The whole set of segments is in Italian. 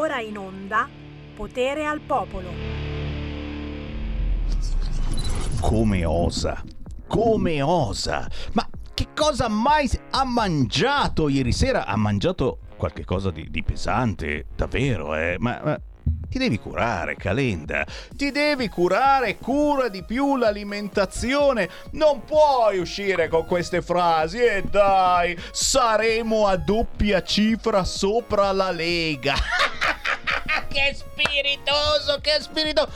ora in onda Potere al Popolo. Come osa? Come osa? Ma che cosa mai ha mangiato ieri sera? Ha mangiato qualche cosa di, di pesante, davvero, eh? Ma, ma ti devi curare, Calenda. Ti devi curare, cura di più l'alimentazione. Non puoi uscire con queste frasi. E dai, saremo a doppia cifra sopra la Lega. che spiritoso, che spiritoso.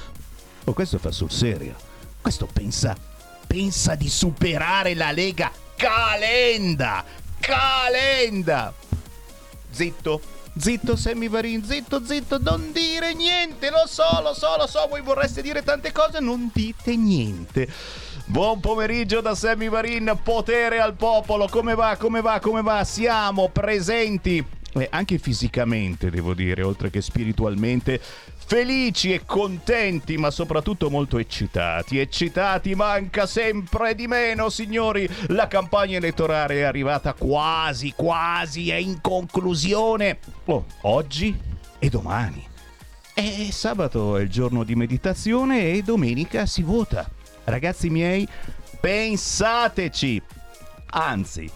Oh, questo fa sul serio. Questo pensa, pensa di superare la Lega. Calenda! Calenda! Zitto, Zitto Sammy Varin, zitto, zitto, non dire niente, lo so, lo so, lo so, voi vorreste dire tante cose, non dite niente. Buon pomeriggio da Sammy Varin, potere al popolo, come va, come va, come va? Siamo presenti, eh, anche fisicamente devo dire, oltre che spiritualmente, felici e contenti, ma soprattutto molto eccitati. Eccitati manca sempre di meno, signori. La campagna elettorale è arrivata quasi, quasi, è in conclusione. Oh, oggi e domani. E sabato è il giorno di meditazione e domenica si vota. Ragazzi miei, pensateci. Anzi,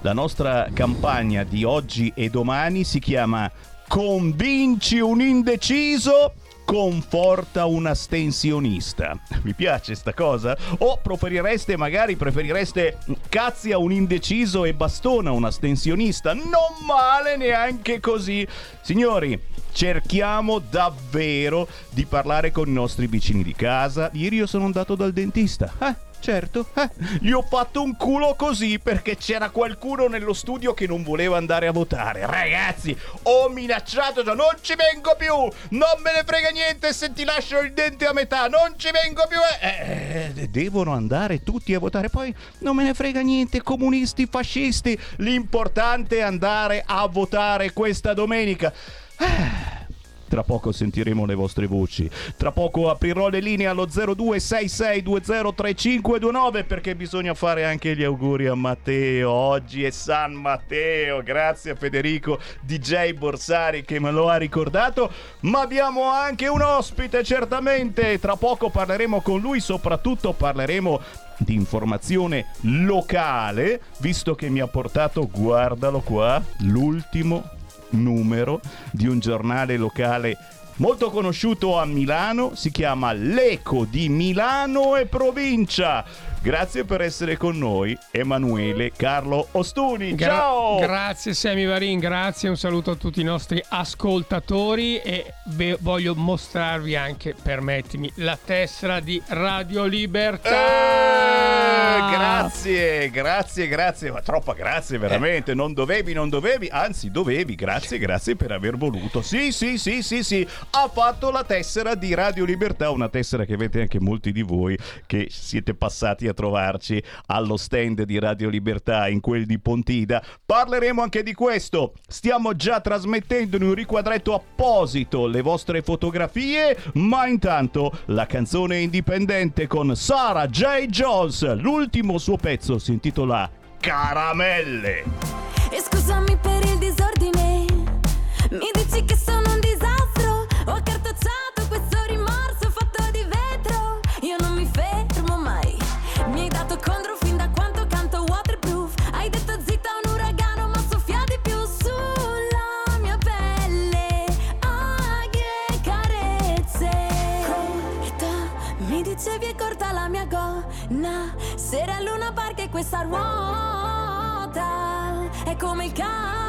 la nostra campagna di oggi e domani si chiama Convinci un indeciso conforta un astensionista. Mi piace sta cosa? O preferireste, magari preferireste cazzi a un indeciso e bastona un astensionista? Non male neanche così. Signori, cerchiamo davvero di parlare con i nostri vicini di casa. Ieri io sono andato dal dentista. Eh? Certo, eh, gli ho fatto un culo così perché c'era qualcuno nello studio che non voleva andare a votare. Ragazzi, ho minacciato non ci vengo più, non me ne frega niente se ti lascio il dente a metà, non ci vengo più. Eh, eh, devono andare tutti a votare, poi non me ne frega niente, comunisti, fascisti, l'importante è andare a votare questa domenica. Eh. Tra poco sentiremo le vostre voci. Tra poco aprirò le linee allo 0266203529 perché bisogna fare anche gli auguri a Matteo. Oggi è San Matteo. Grazie a Federico DJ Borsari che me lo ha ricordato. Ma abbiamo anche un ospite, certamente. Tra poco parleremo con lui, soprattutto parleremo di informazione locale, visto che mi ha portato, guardalo qua, l'ultimo numero di un giornale locale molto conosciuto a Milano, si chiama L'Eco di Milano e provincia. Grazie per essere con noi, Emanuele Carlo Ostuni. Gra- Ciao! Grazie Semi Varin, grazie, un saluto a tutti i nostri ascoltatori e be- voglio mostrarvi anche, permettimi, la tessera di Radio Libertà. Eh, grazie, grazie, grazie, ma troppa grazie veramente, non dovevi, non dovevi, anzi dovevi, grazie, grazie per aver voluto. Sì, sì, sì, sì, sì, ha fatto la tessera di Radio Libertà, una tessera che avete anche molti di voi che siete passati a trovarci allo stand di Radio Libertà in quel di Pontida. Parleremo anche di questo. Stiamo già trasmettendo in un riquadretto apposito le vostre fotografie, ma intanto la canzone indipendente con Sarah J. Jones. L'ultimo suo pezzo si intitola Caramelle. E scusami per il disordine, mi dici che sono questa ruota è come il karma.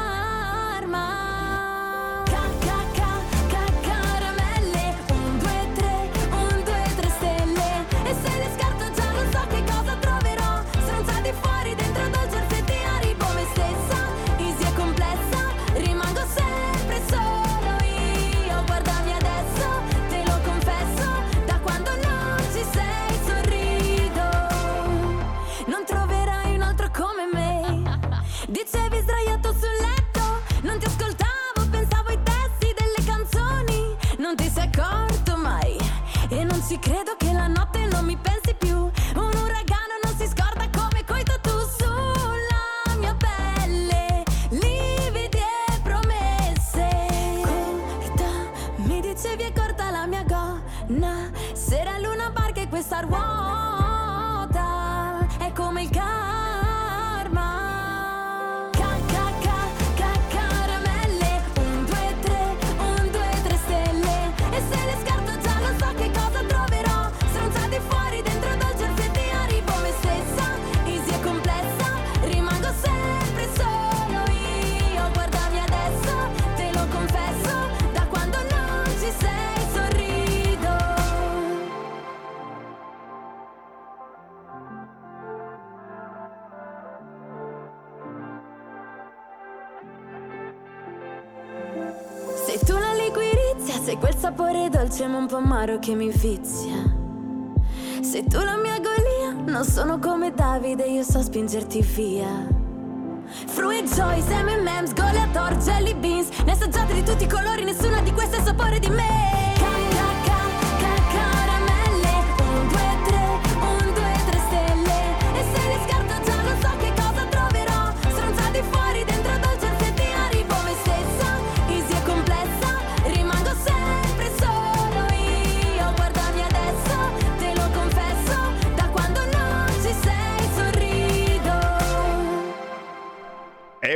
Dolce ma un po' amaro che mi vizia. Sei tu la mia agonia, non sono come Davide, io so spingerti via. Fruit Joy, semi mems, Goliator, jelly beans Ne assaggiate di tutti i colori, nessuna di queste ha sapore di me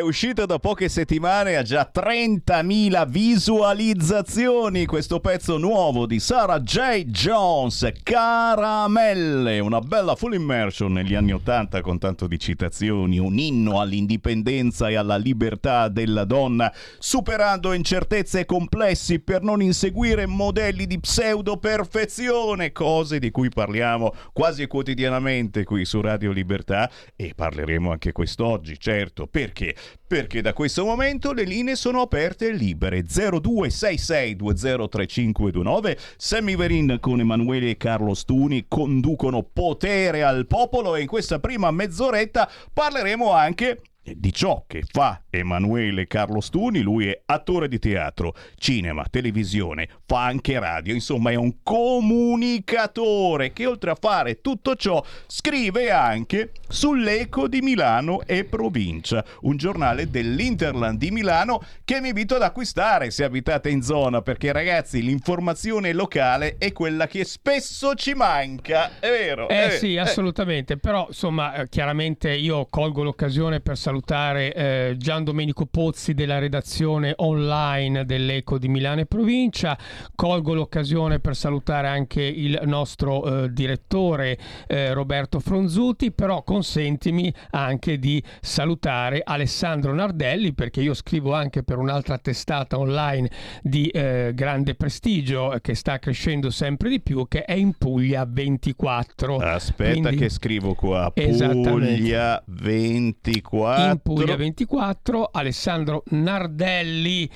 uscito da poche settimane, ha già 30.000 visualizzazioni questo pezzo nuovo di Sarah J. Jones, Caramelle, una bella full immersion negli anni 80 con tanto di citazioni, un inno all'indipendenza e alla libertà della donna, superando incertezze e complessi per non inseguire modelli di pseudo perfezione, cose di cui parliamo quasi quotidianamente qui su Radio Libertà e parleremo anche quest'oggi, certo, perché? Perché da questo momento le linee sono aperte e libere. 0266203529 Sammy Verin con Emanuele e Carlo Stuni conducono Potere al Popolo e in questa prima mezz'oretta parleremo anche di ciò che fa Emanuele Carlo Stuni, lui è attore di teatro, cinema, televisione, fa anche radio, insomma è un comunicatore che oltre a fare tutto ciò scrive anche sull'Eco di Milano e provincia, un giornale dell'Interland di Milano che vi invito ad acquistare se abitate in zona, perché ragazzi l'informazione locale è quella che spesso ci manca, è vero? Eh è sì, vero, assolutamente, però insomma eh, chiaramente io colgo l'occasione per salutare eh, Gian Domenico Pozzi della redazione online dell'Eco di Milano e provincia, colgo l'occasione per salutare anche il nostro eh, direttore eh, Roberto Fronzuti, però consentimi anche di salutare Alessandro Nardelli perché io scrivo anche per un'altra testata online di eh, grande prestigio che sta crescendo sempre di più che è in Puglia 24. Aspetta Quindi- che scrivo qua. Puglia 24. in Puglia 24 Alessandro Nardelli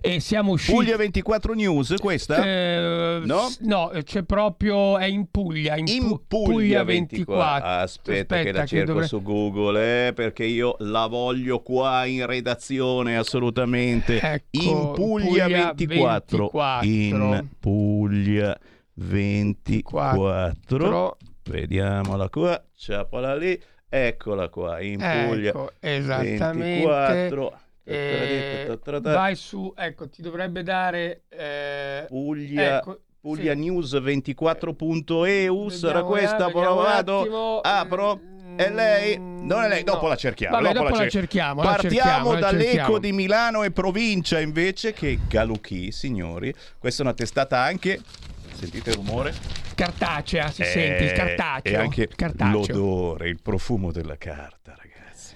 e siamo usciti Puglia 24 News, questa? Eh, No? no, c'è proprio è in Puglia in, in Pu- Puglia 24. 24 Aspetta, che la cerco dovre- su Google, eh, perché io la voglio qua in redazione assolutamente. Ecco, in Puglia, Puglia 24. 24. In Puglia 24. Quattro. Vediamola qua, ciapola lì. Eccola qua, in Puglia ecco, esattamente 24. Eh, vai su ecco ti dovrebbe dare eh, Puglia, ecco, Puglia sì. News 24.eu sarà questa, eh, vediamo un vado, attimo. apro, è lei? Non è lei, dopo No. la cerchiamo. Vabbè, dopo dopo la la cer- cerchiamo, la Partiamo cerchiamo, la dall'eco cerchiamo. di Milano e provincia invece che Galucchi, signori. Questa è una testata anche, sentite il rumore? cartacea si Eh, sente il cartaceo E anche cartaceo. l'odore, il profumo della carta.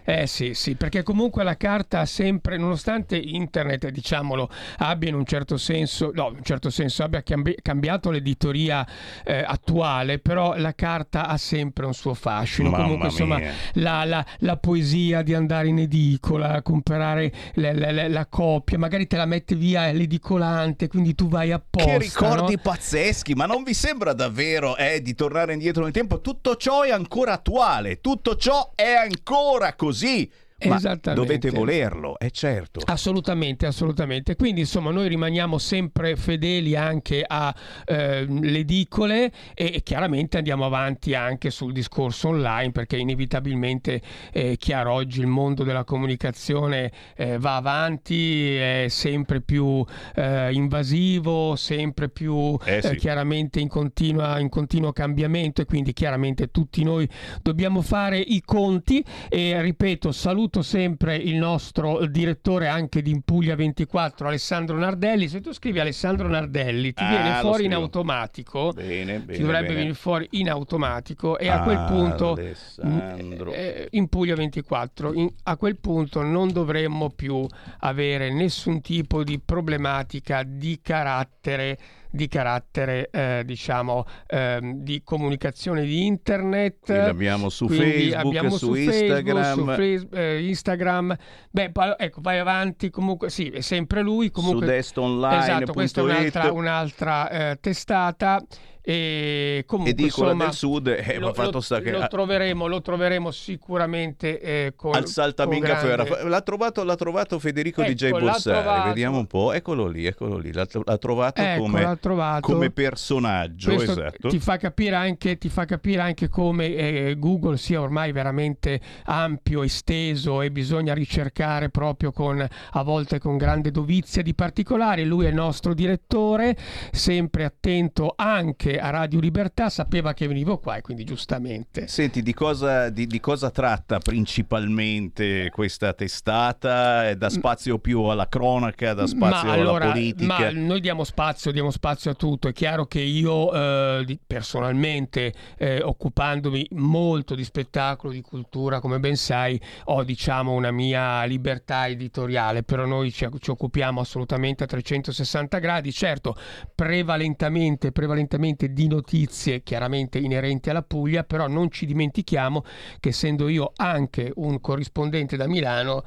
Eh sì, sì, perché comunque la carta ha sempre, nonostante internet, diciamolo, abbia in un certo senso, no, in un certo senso abbia cambi- cambiato l'editoria eh, attuale, però la carta ha sempre un suo fascino. Mamma comunque, insomma, la, la- la poesia di andare in edicola, comprare la, la- la- la copia, magari te la mette via l'edicolante, quindi tu vai apposta. Che ricordi no? pazzeschi, ma non vi sembra davvero eh, di tornare indietro nel tempo? Tutto ciò è ancora attuale, tutto ciò è ancora così. Z. Ma dovete volerlo, è certo. Assolutamente, assolutamente. Quindi insomma noi rimaniamo sempre fedeli anche alle edicole e, e chiaramente andiamo avanti anche sul discorso online perché inevitabilmente è chiaro oggi il mondo della comunicazione eh, va avanti, è sempre più eh, invasivo, sempre più Eh sì. chiaramente in, continua- in continuo cambiamento e quindi chiaramente tutti noi dobbiamo fare i conti e ripeto saluto sempre il nostro direttore anche di Impuglia 24 Alessandro Nardelli se tu scrivi Alessandro Nardelli ti Ah, viene fuori in automatico Bene, bene. ti dovrebbe venire fuori in automatico e a quel punto Alessandro. eh, in Puglia 24 in- a quel punto non dovremmo più avere nessun tipo di problematica di carattere di carattere, eh, diciamo, ehm, di comunicazione di internet. Quindi abbiamo su Quindi Facebook, abbiamo su, Facebook, Instagram. su Face- eh, Instagram. Beh, poi, ecco, vai avanti, comunque sì, è sempre lui. Comunque, su destonline.it esatto, questa è un'altra, un'altra, eh, testata. E comunque Edicola insomma, del Sud eh, lo, fatto sta che lo troveremo, lo troveremo sicuramente eh, con, al grande- Ferra. L'ha trovato, l'ha trovato Federico Ecco, DJ l'ha Borsari, trovato. vediamo un po'. Eccolo lì, eccolo lì. L'ha, l'ha trovato Ecco, come, l'ha trovato. come personaggio, Questo esatto. ti, fa capire anche, ti fa capire anche come eh, Google sia ormai veramente ampio, esteso e bisogna ricercare proprio con a volte con grande dovizia di particolari. Lui è il nostro direttore, sempre attento anche a Radio Libertà, sapeva che venivo qua e quindi giustamente. Senti, di cosa, di, di cosa tratta principalmente questa testata? Da spazio più alla cronaca, da spazio ma alla allora, politica? ma noi diamo spazio, diamo spazio a tutto. È chiaro che io eh, personalmente, eh, occupandomi molto di spettacolo, di cultura, come ben sai, ho diciamo una mia libertà editoriale, però noi ci, ci occupiamo assolutamente a 360 gradi, certo, prevalentemente, prevalentemente di notizie chiaramente inerenti alla Puglia, però non ci dimentichiamo che essendo io anche un corrispondente da Milano,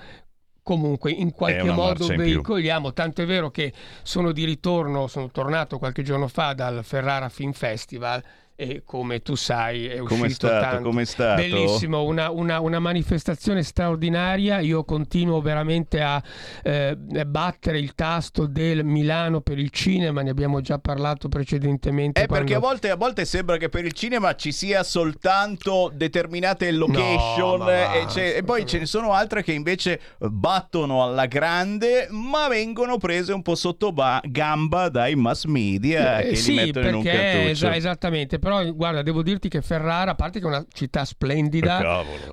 comunque in qualche modo veicoliamo, tanto è vero che sono di ritorno, sono tornato qualche giorno fa dal Ferrara Film Festival e come tu sai è uscito Com'è stato? tanto. Com'è stato? Bellissimo, una, una- una manifestazione straordinaria. Io continuo veramente a eh, battere il tasto del Milano per il cinema, ne abbiamo già parlato precedentemente. Eh, perché a quando- volte, a volte sembra che per il cinema ci sia soltanto determinate location No, va, e, c'è- e poi ce ne sono altre che invece battono alla grande ma vengono prese un po' sotto ba- gamba dai mass media Eh, che sì, li mettono in un perché cartuccio. esa- esattamente, però guarda, devo dirti che Ferrara, a parte che è una città splendida,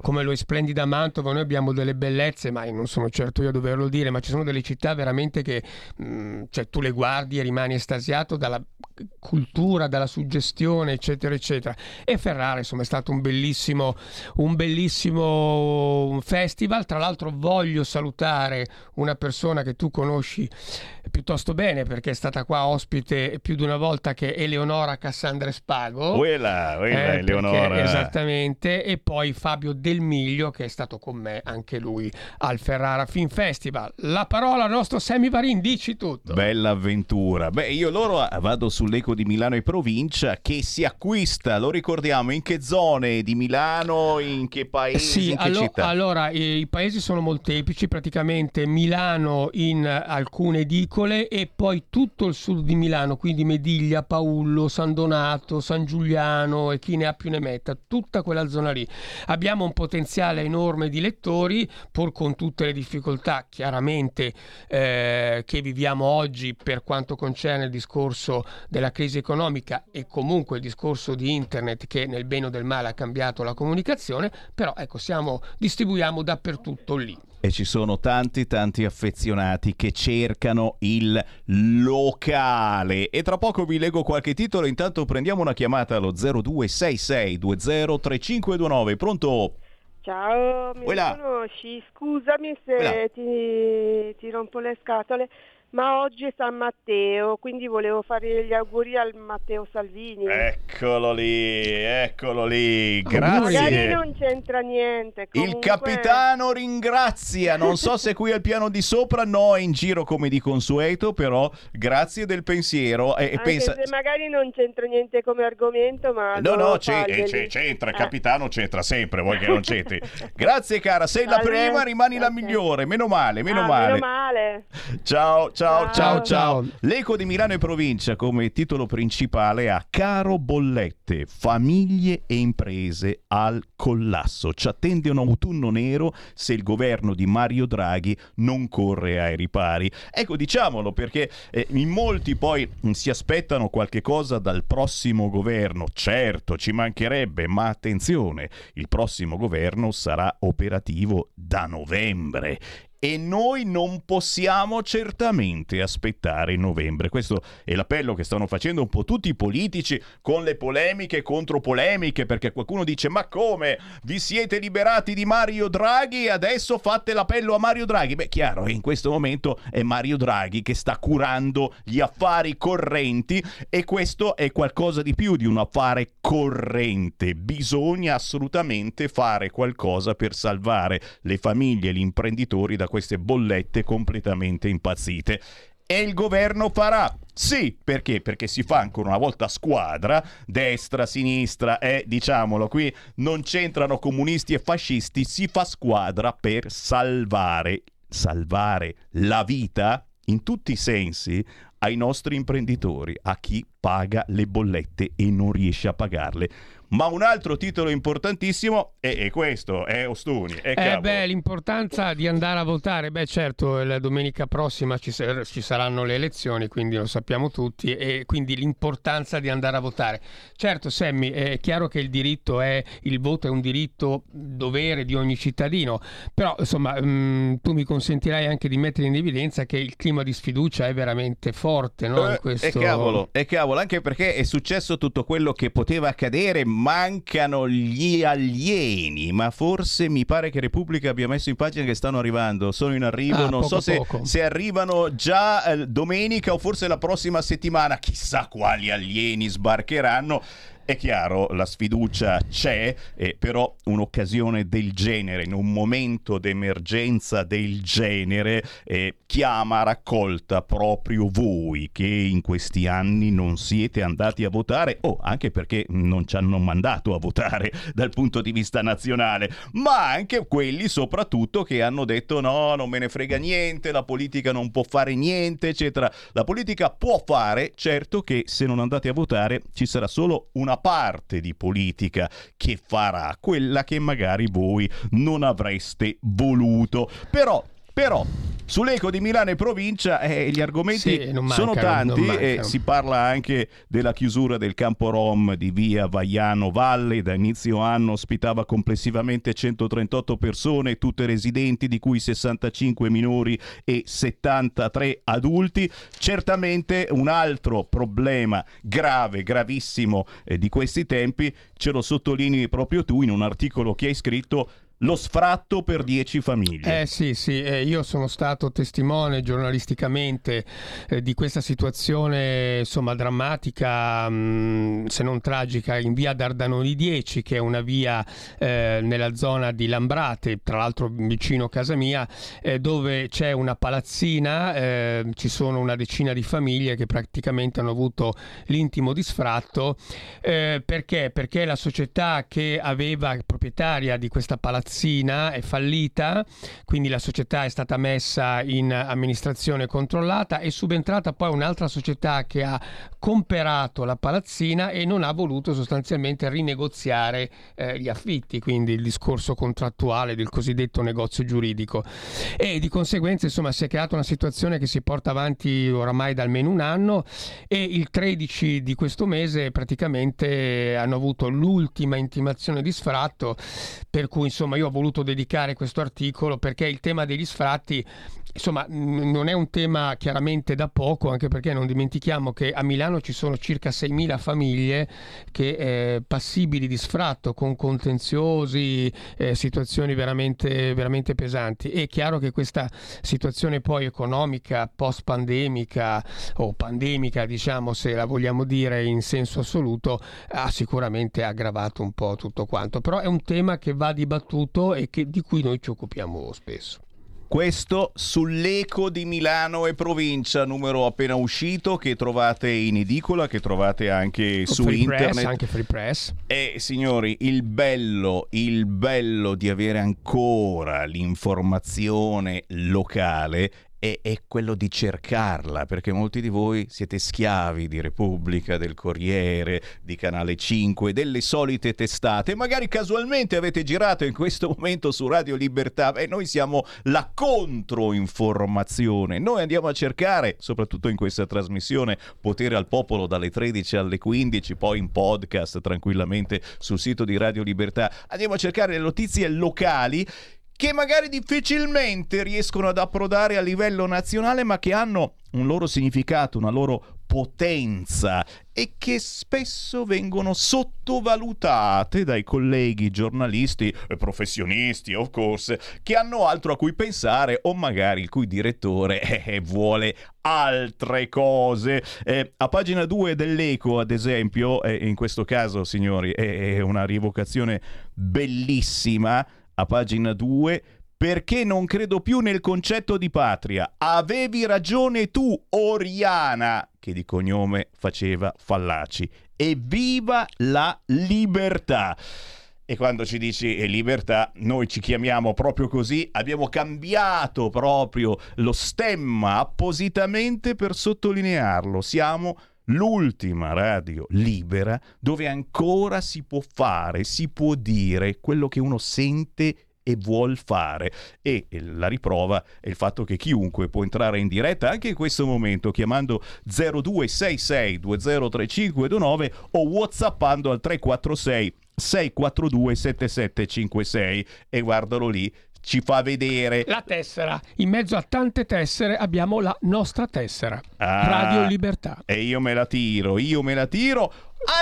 come lo è splendida Mantova, noi abbiamo delle bellezze, ma non sono certo io a doverlo dire, ma ci sono delle città veramente che mh, cioè, tu le guardi e rimani estasiato dalla cultura, dalla suggestione, eccetera, eccetera. E Ferrara, insomma, è stato un bellissimo, un bellissimo festival. Tra l'altro voglio salutare una persona che tu conosci piuttosto bene perché è stata qua ospite più di una volta che è Eleonora Cassandra Spago. Quella, quella Eh, Eleonora. perché- esattamente, e poi Fabio Del Miglio che è stato con me anche lui al Ferrara Film Festival. La parola al nostro Sammy Varin, dici tutto. Bella avventura. Beh, io loro vado sull'eco di Milano e provincia che si acquista, lo ricordiamo, in che zone di Milano, in che paesi, Sì, in che allo- città? allora i, paesi sono molteplici, praticamente Milano in alcune edicole e poi tutto il sud di Milano, quindi Mediglia, Paullo, San Donato, San Giuliano e chi ne ha più ne metta, tutta quella zona lì. Abbiamo un potenziale enorme di lettori, pur con tutte le difficoltà chiaramente eh, che viviamo oggi per quanto concerne il discorso della crisi economica e comunque il discorso di internet che nel bene o del male ha cambiato la comunicazione, però ecco, siamo, distribuiamo dappertutto lì. E ci sono tanti tanti affezionati che cercano il locale. E tra poco vi leggo qualche titolo, intanto prendiamo una chiamata allo 0266203529. Pronto? Ciao, mi Quella. conosci? Scusami se ti, ti rompo le scatole, ma oggi è San Matteo, quindi volevo fare gli auguri al Matteo Salvini. Eccolo lì, eccolo lì. Auguri. Magari Grazie. non c'entra niente. Il comunque- capitano ringrazia, non so se qui al piano di sopra, no, è in giro come di consueto, però grazie del pensiero e, e Anche pensa... se magari non c'entra niente come argomento, ma... No, no, c'è- eh, c'è- c'entra, Eh. capitano c'entra sempre, vuoi che non c'entri. Grazie cara, sei la prima, rimani la migliore, meno male, meno Ah, male. Meno male. Ciao, ciao, ciao, Ciao. L'Eco di Milano e provincia come titolo principale ha Caro bollette, famiglie e imprese al collasso. Ci attende un autunno nero se il governo di Mario Draghi non corre ai ripari. Ecco, diciamolo perché eh, in molti poi mm, si aspettano qualche cosa dal prossimo governo. Certo, ci mancherebbe, ma attenzione, il prossimo governo sarà operativo da novembre e noi non possiamo certamente aspettare novembre. Questo è l'appello che stanno facendo un po' tutti i politici con le polemiche contro polemiche, perché qualcuno dice ma come vi siete liberati di Mario Draghi e adesso fate l'appello a Mario Draghi? Beh, chiaro, in questo momento è Mario Draghi che sta curando gli affari correnti e questo è qualcosa di più di un affare corrente. Bisogna assolutamente fare qualcosa per salvare le famiglie e gli imprenditori da queste bollette completamente impazzite. E il governo farà. Sì, perché? Perché si fa ancora una volta squadra, destra, sinistra e diciamolo qui non c'entrano comunisti e fascisti, si fa squadra per salvare, salvare la vita in tutti i sensi ai nostri imprenditori, a chi paga le bollette e non riesce a pagarle. Ma un altro titolo importantissimo è, è questo, è Ostuni. È Eh beh, l'importanza di andare a votare, beh certo, la domenica prossima ci, sar- ci saranno le elezioni, quindi lo sappiamo tutti, e quindi l'importanza di andare a votare. Certo, Sammy, è chiaro che il diritto è, il voto è un diritto dovere di ogni cittadino, però insomma mh, tu mi consentirai anche di mettere in evidenza che il clima di sfiducia è veramente forte, no? Eh, questo... E cavolo, e cavolo, anche perché è successo tutto quello che poteva accadere, mancano gli alieni, ma forse mi pare che Repubblica abbia messo in pagina che stanno arrivando, sono in arrivo, Ah, non poco so se, se arrivano già eh, domenica o forse la prossima settimana, chissà quali alieni sbarcheranno. È chiaro, la sfiducia c'è, eh, però un'occasione del genere, in un momento d'emergenza del genere, eh, chiama a raccolta proprio voi che in questi anni non siete andati a votare, o anche perché non ci hanno mandato a votare dal punto di vista nazionale, ma anche quelli soprattutto che hanno detto no, non me ne frega niente, la politica non può fare niente, eccetera. La politica può fare, certo che se non andate a votare ci sarà solo una parte di politica che farà quella che magari voi non avreste voluto. Però, però, sull'eco di Milano e provincia eh, gli argomenti Sì, non sono mancano, tanti e mancano. si parla anche della chiusura del campo Rom di via Vaiano Valle. Da inizio anno ospitava complessivamente 138 persone, tutte residenti, di cui 65 minori e 73 adulti. Certamente un altro problema grave, gravissimo eh, di questi tempi, ce lo sottolinei proprio tu in un articolo che hai scritto. Lo sfratto per 10 famiglie. Eh sì, sì, eh, io sono stato testimone giornalisticamente eh, di questa situazione insomma drammatica, mh, se non tragica, in via Dardanoni 10, che è una via eh, nella zona di Lambrate, tra l'altro vicino a casa mia, eh, dove c'è una palazzina, eh, ci sono una decina di famiglie che praticamente hanno avuto l'intimo di sfratto. Eh, perché? Perché la società che aveva proprietaria di questa palazzina è fallita, quindi la società è stata messa in amministrazione controllata e subentrata poi un'altra società che ha comperato la palazzina e non ha voluto sostanzialmente rinegoziare eh, gli affitti, quindi il discorso contrattuale del cosiddetto negozio giuridico. E di conseguenza insomma si è creata una situazione che si porta avanti oramai da almeno un anno e il 13 di questo mese praticamente hanno avuto l'ultima intimazione di sfratto per cui insomma io ho voluto dedicare questo articolo perché il tema degli sfratti insomma mh, non è un tema chiaramente da poco anche perché non dimentichiamo che a Milano ci sono circa 6.000 famiglie che eh, passibili di sfratto con contenziosi eh, situazioni veramente, veramente pesanti. È chiaro che questa situazione poi economica post pandemica o pandemica diciamo se la vogliamo dire in senso assoluto ha sicuramente aggravato un po' tutto quanto. Però è un tema che va dibattuto e che- di cui noi ci occupiamo spesso Questo sull'eco di Milano e provincia, numero appena uscito che trovate in edicola, che trovate anche su Free internet. press, anche free press E signori, il bello, il bello di avere ancora l'informazione locale è, è quello di cercarla, perché molti di voi siete schiavi di Repubblica, del Corriere, di Canale 5, delle solite testate. Magari casualmente avete girato in questo momento su Radio Libertà e noi siamo la controinformazione. Noi andiamo a cercare, soprattutto in questa trasmissione, Potere al Popolo dalle 13 alle 15, poi in podcast tranquillamente sul sito di Radio Libertà. Andiamo a cercare le notizie locali che magari difficilmente riescono ad approdare a livello nazionale, ma che hanno un loro significato, una loro potenza e che spesso vengono sottovalutate dai colleghi giornalisti e professionisti, of course, che hanno altro a cui pensare o magari il cui direttore eh, vuole altre cose. Eh, a pagina 2 dell'Eco, ad esempio, eh, in questo caso, signori, è una rievocazione bellissima. A pagina 2 perché non credo più nel concetto di patria. Avevi ragione tu, Oriana, che di cognome faceva Fallaci. Evviva la libertà! E quando ci dici libertà, noi ci chiamiamo proprio così, abbiamo cambiato proprio lo stemma appositamente per sottolinearlo. Siamo l'ultima radio libera dove ancora si può fare, si può dire quello che uno sente e vuol fare. E la riprova è il fatto che chiunque può entrare in diretta anche in questo momento chiamando 0266 203529 o whatsappando al 346 642 7756 e guardalo lì ci fa vedere La tessera. In mezzo a tante tessere abbiamo la nostra tessera. Ah. Radio Libertà. e io me la tiro, io me la tiro.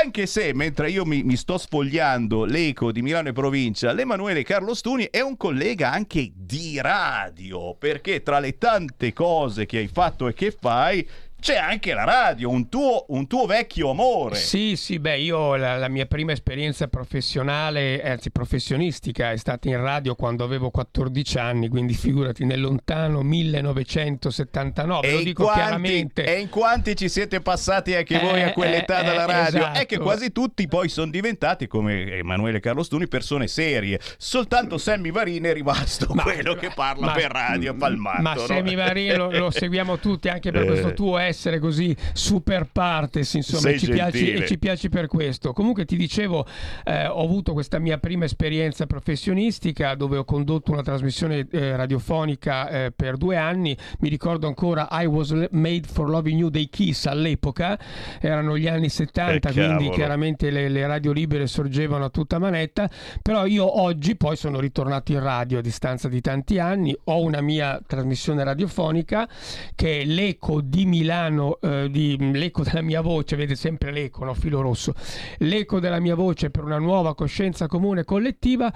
Anche se mentre io mi, mi sto sfogliando l'eco di Milano e provincia, l'Emanuele Carlo Stuni è un collega anche di radio, perché tra le tante cose che hai fatto e che fai c'è anche la radio, un tuo, un tuo vecchio amore. Sì, sì, beh, io la, la mia prima esperienza professionale, eh, anzi professionistica, è stata in radio quando avevo 14 anni, quindi figurati nel lontano 1979, E lo dico quanti, chiaramente. e in quanti ci siete passati anche Eh, voi a quell'età eh, dalla eh, radio? esatto. È che quasi tutti poi sono diventati, come Emanuele Carlo Stuni, persone serie. Soltanto Sammy Varin è rimasto Ma- quello che parla ma- per radio, palmato. Ma no? Semi Varin lo, lo seguiamo tutti anche per Eh. questo tuo essere così super partes, insomma, e ci, piaci, e ci piaci per questo. Comunque ti dicevo, eh, ho avuto questa mia prima esperienza professionistica dove ho condotto una trasmissione eh, radiofonica eh, per due anni. Mi ricordo ancora I Was Made for Loving You dei Kiss all'epoca, erano gli anni 70, Eh, quindi chiaramente le, le radio libere sorgevano a tutta manetta, però io oggi poi sono ritornato in radio a distanza di tanti anni, ho una mia trasmissione radiofonica che è l'eco di Milano, eh, di, l'eco della mia voce, vede sempre l'eco, no? filo rosso, l'eco della mia voce per una nuova coscienza comune collettiva.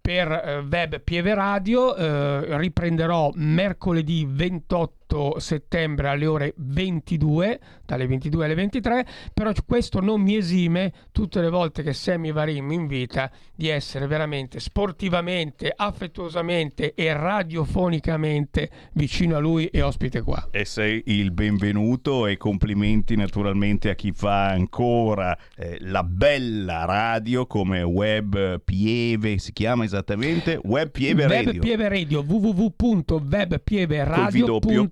Per eh, Web Pieve Radio eh, riprenderò mercoledì 28 settembre alle ore 22, dalle 22 alle 23, però questo non mi esime tutte le volte che Sammy Varin mi invita di essere veramente sportivamente, affettuosamente e radiofonicamente vicino a lui e ospite qua. E sei il benvenuto e complimenti naturalmente a chi fa ancora eh, la bella radio come Web Pieve, si chiama esattamente Web Pieve Web Radio. Pieve Radio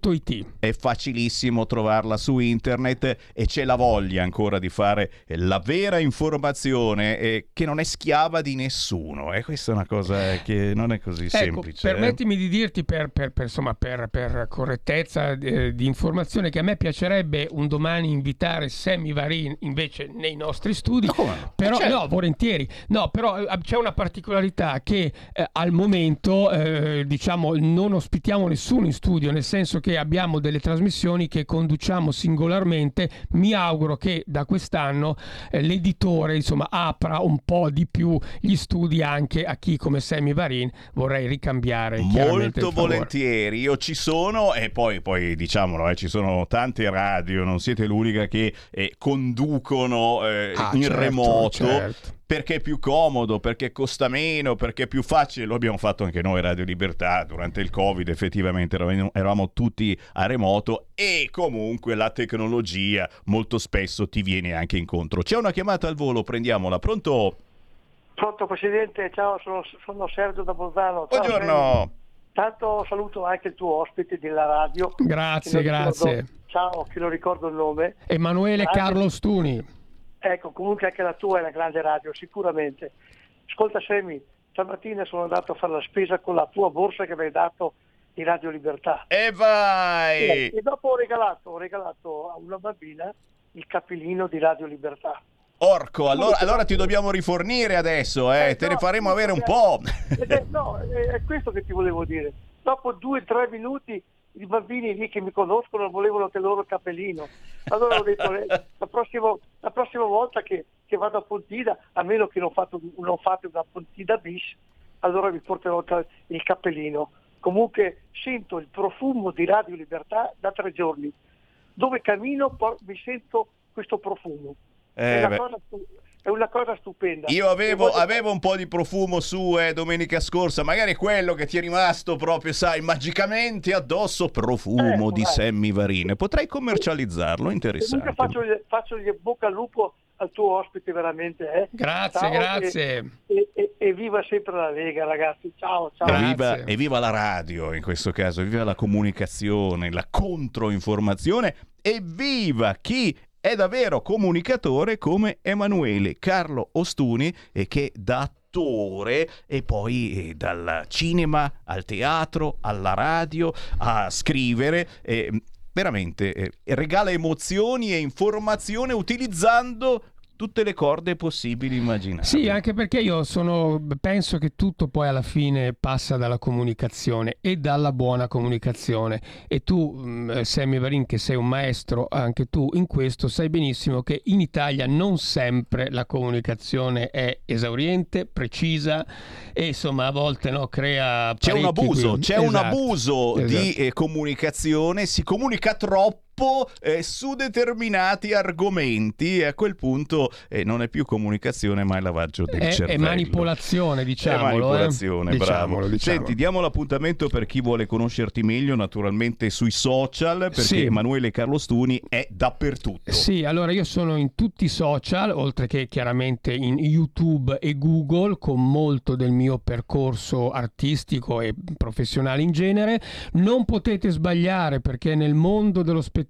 www.webpieveradio.it È facilissimo trovarla su internet e c'è la voglia ancora di fare eh, la vera informazione eh, che non è schiava di nessuno. E questa è una cosa che non è così Ecco, semplice. eh. permettimi di dirti per, per- per, insomma, per- per correttezza eh, di informazione che a me piacerebbe un domani invitare Sammy Varin invece nei nostri studi. No? Però, Certo. no, volentieri. No, però eh, c'è una particolarità che eh, al momento, eh, diciamo, non ospitiamo nessuno in studio, nel senso che abbiamo delle trasmissioni che conduciamo singolarmente. Mi auguro che da quest'anno eh, l'editore, insomma, apra un po' di più gli studi anche a chi come Sammy Varin vorrei ricambiare. Molto volentieri, io ci sono e poi, poi diciamolo, eh, ci sono tante radio, non siete l'unica che eh, conducono eh, Ah, in certo, remoto. certo. Perché è più comodo, perché costa meno, perché è più facile. Lo abbiamo fatto anche noi, Radio Libertà, durante il Covid, effettivamente eravamo, eravamo tutti a remoto e comunque la tecnologia molto spesso ti viene anche incontro. C'è una chiamata al volo, prendiamola. Pronto? Pronto Presidente, ciao, sono, sono Sergio da Bolzano. Ciao, Sergio. Buongiorno. Tanto saluto anche il tuo ospite della radio. Grazie, non ricordo- grazie. ciao, che non ricordo il nome. Emanuele Grazie. Carlo Stuni. Ecco, comunque anche la tua è una grande radio, sicuramente. Ascolta Semi, stamattina sono andato a fare la spesa con la tua borsa che mi hai dato di Radio Libertà. E vai! E dopo ho regalato, ho regalato a una bambina il capellino di Radio Libertà. Orco, allora, allora ti dobbiamo rifornire adesso, eh, Eh, te ne no, faremo avere un po'. Ed è- no, è, è questo che ti volevo dire. Dopo due o tre minuti i bambini lì che mi conoscono volevano che loro cappellino. Allora ho detto, eh, la, prossima, la prossima volta che, che vado a Pontida, a meno che non, fatto- non fate una Pontida bis, allora vi porterò il ca- il cappellino. Comunque sento il profumo di Radio Libertà da tre giorni. Dove cammino por- mi sento questo profumo. Eh, è, una cosa è una cosa stupenda. Io avevo, E voglio- avevo un po' di profumo su eh, domenica scorsa, magari è quello che ti è rimasto proprio, sai, magicamente addosso profumo Ecco, di dai. Sammy Varine. Potrei commercializzarlo, interessante. Comunque faccio, faccio gli bocca al lupo al tuo ospite veramente. Eh. Grazie, Ciao, grazie. E, e- e viva sempre la Lega ragazzi. Ciao, ciao. Grazie. Evviva, evviva la radio in questo caso, evviva la comunicazione, la controinformazione, evviva chi è davvero comunicatore come Emanuele Carlo Ostuni e che da attore e poi eh, dal cinema al teatro, alla radio, a scrivere. eh, veramente regala emozioni e informazione utilizzando tutte le corde possibili e immaginabili. Sì, anche perché io sono, penso che tutto poi alla fine passa dalla comunicazione e dalla buona comunicazione. E tu, mh, Sammy Varin, che sei un maestro anche tu in questo, sai benissimo che in Italia non sempre la comunicazione è esauriente, precisa e insomma a volte no, crea C'è un abuso, guilty. c'è un Esatto, abuso di esatto. eh, comunicazione, si comunica troppo eh, su determinati argomenti e a quel punto eh, non è più comunicazione ma è lavaggio del È, è cervello. manipolazione, È diciamolo. manipolazione, eh. bravo. Diciamolo, diciamo. Senti, diamo l'appuntamento per chi vuole conoscerti meglio, naturalmente sui social, perché Sì. Emanuele Carlo Stuni è dappertutto. Sì, allora io sono in tutti i social, oltre che chiaramente in YouTube e Google, con molto del mio percorso artistico e professionale in genere. Non potete sbagliare perché nel mondo dello spettacolo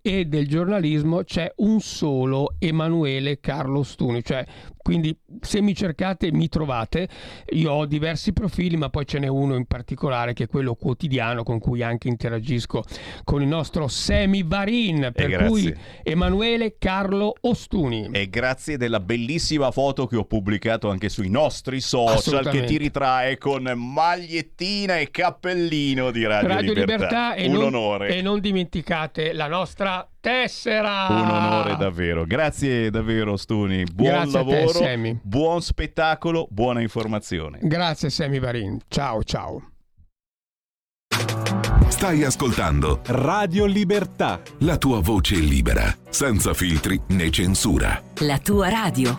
e del giornalismo c'è un solo Emanuele Carlo Stuni, cioè quindi se mi cercate mi trovate. Io ho diversi profili, ma poi ce n'è uno in particolare che è quello quotidiano con cui anche interagisco con il nostro Semi Varin, per cui Emanuele Carlo Ostuni. E grazie della bellissima foto che ho pubblicato anche sui nostri social che ti ritrae con magliettina e cappellino di Radio, Radio Libertà, e, Un non, onore. e non dimenticate la nostra tessera. Un onore davvero. Grazie davvero Stuni. Buon Grazie te, lavoro, Sammy. buon spettacolo, buona informazione. Grazie Semi Varin. Ciao ciao. Stai ascoltando Radio Libertà. la tua voce libera, senza filtri né censura. La tua radio.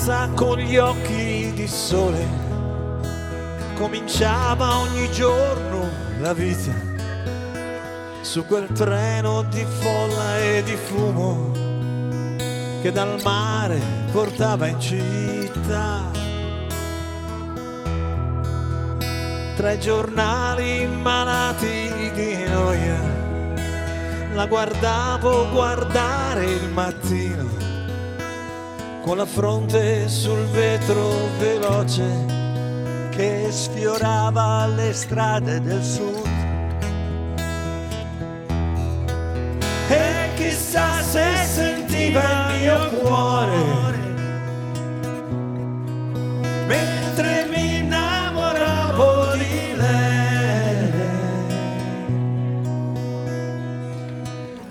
Ragazza con gli occhi di sole, cominciava ogni giorno la vita su quel treno di folla e di fumo che dal mare portava in città. Tra i giornali malati di noia la guardavo guardare il mattino con la fronte sul vetro veloce che sfiorava le strade del sud. E chissà se sentiva il mio cuore mentre mi innamoravo di lei.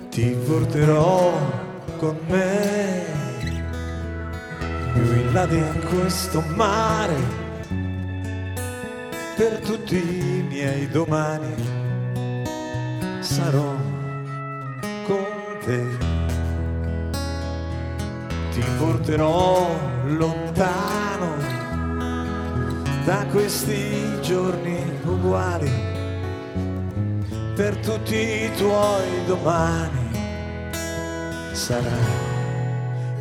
Ti porterò con me là di questo mare per tutti i miei domani sarò con te. Ti porterò lontano da questi giorni uguali per tutti i tuoi domani sarai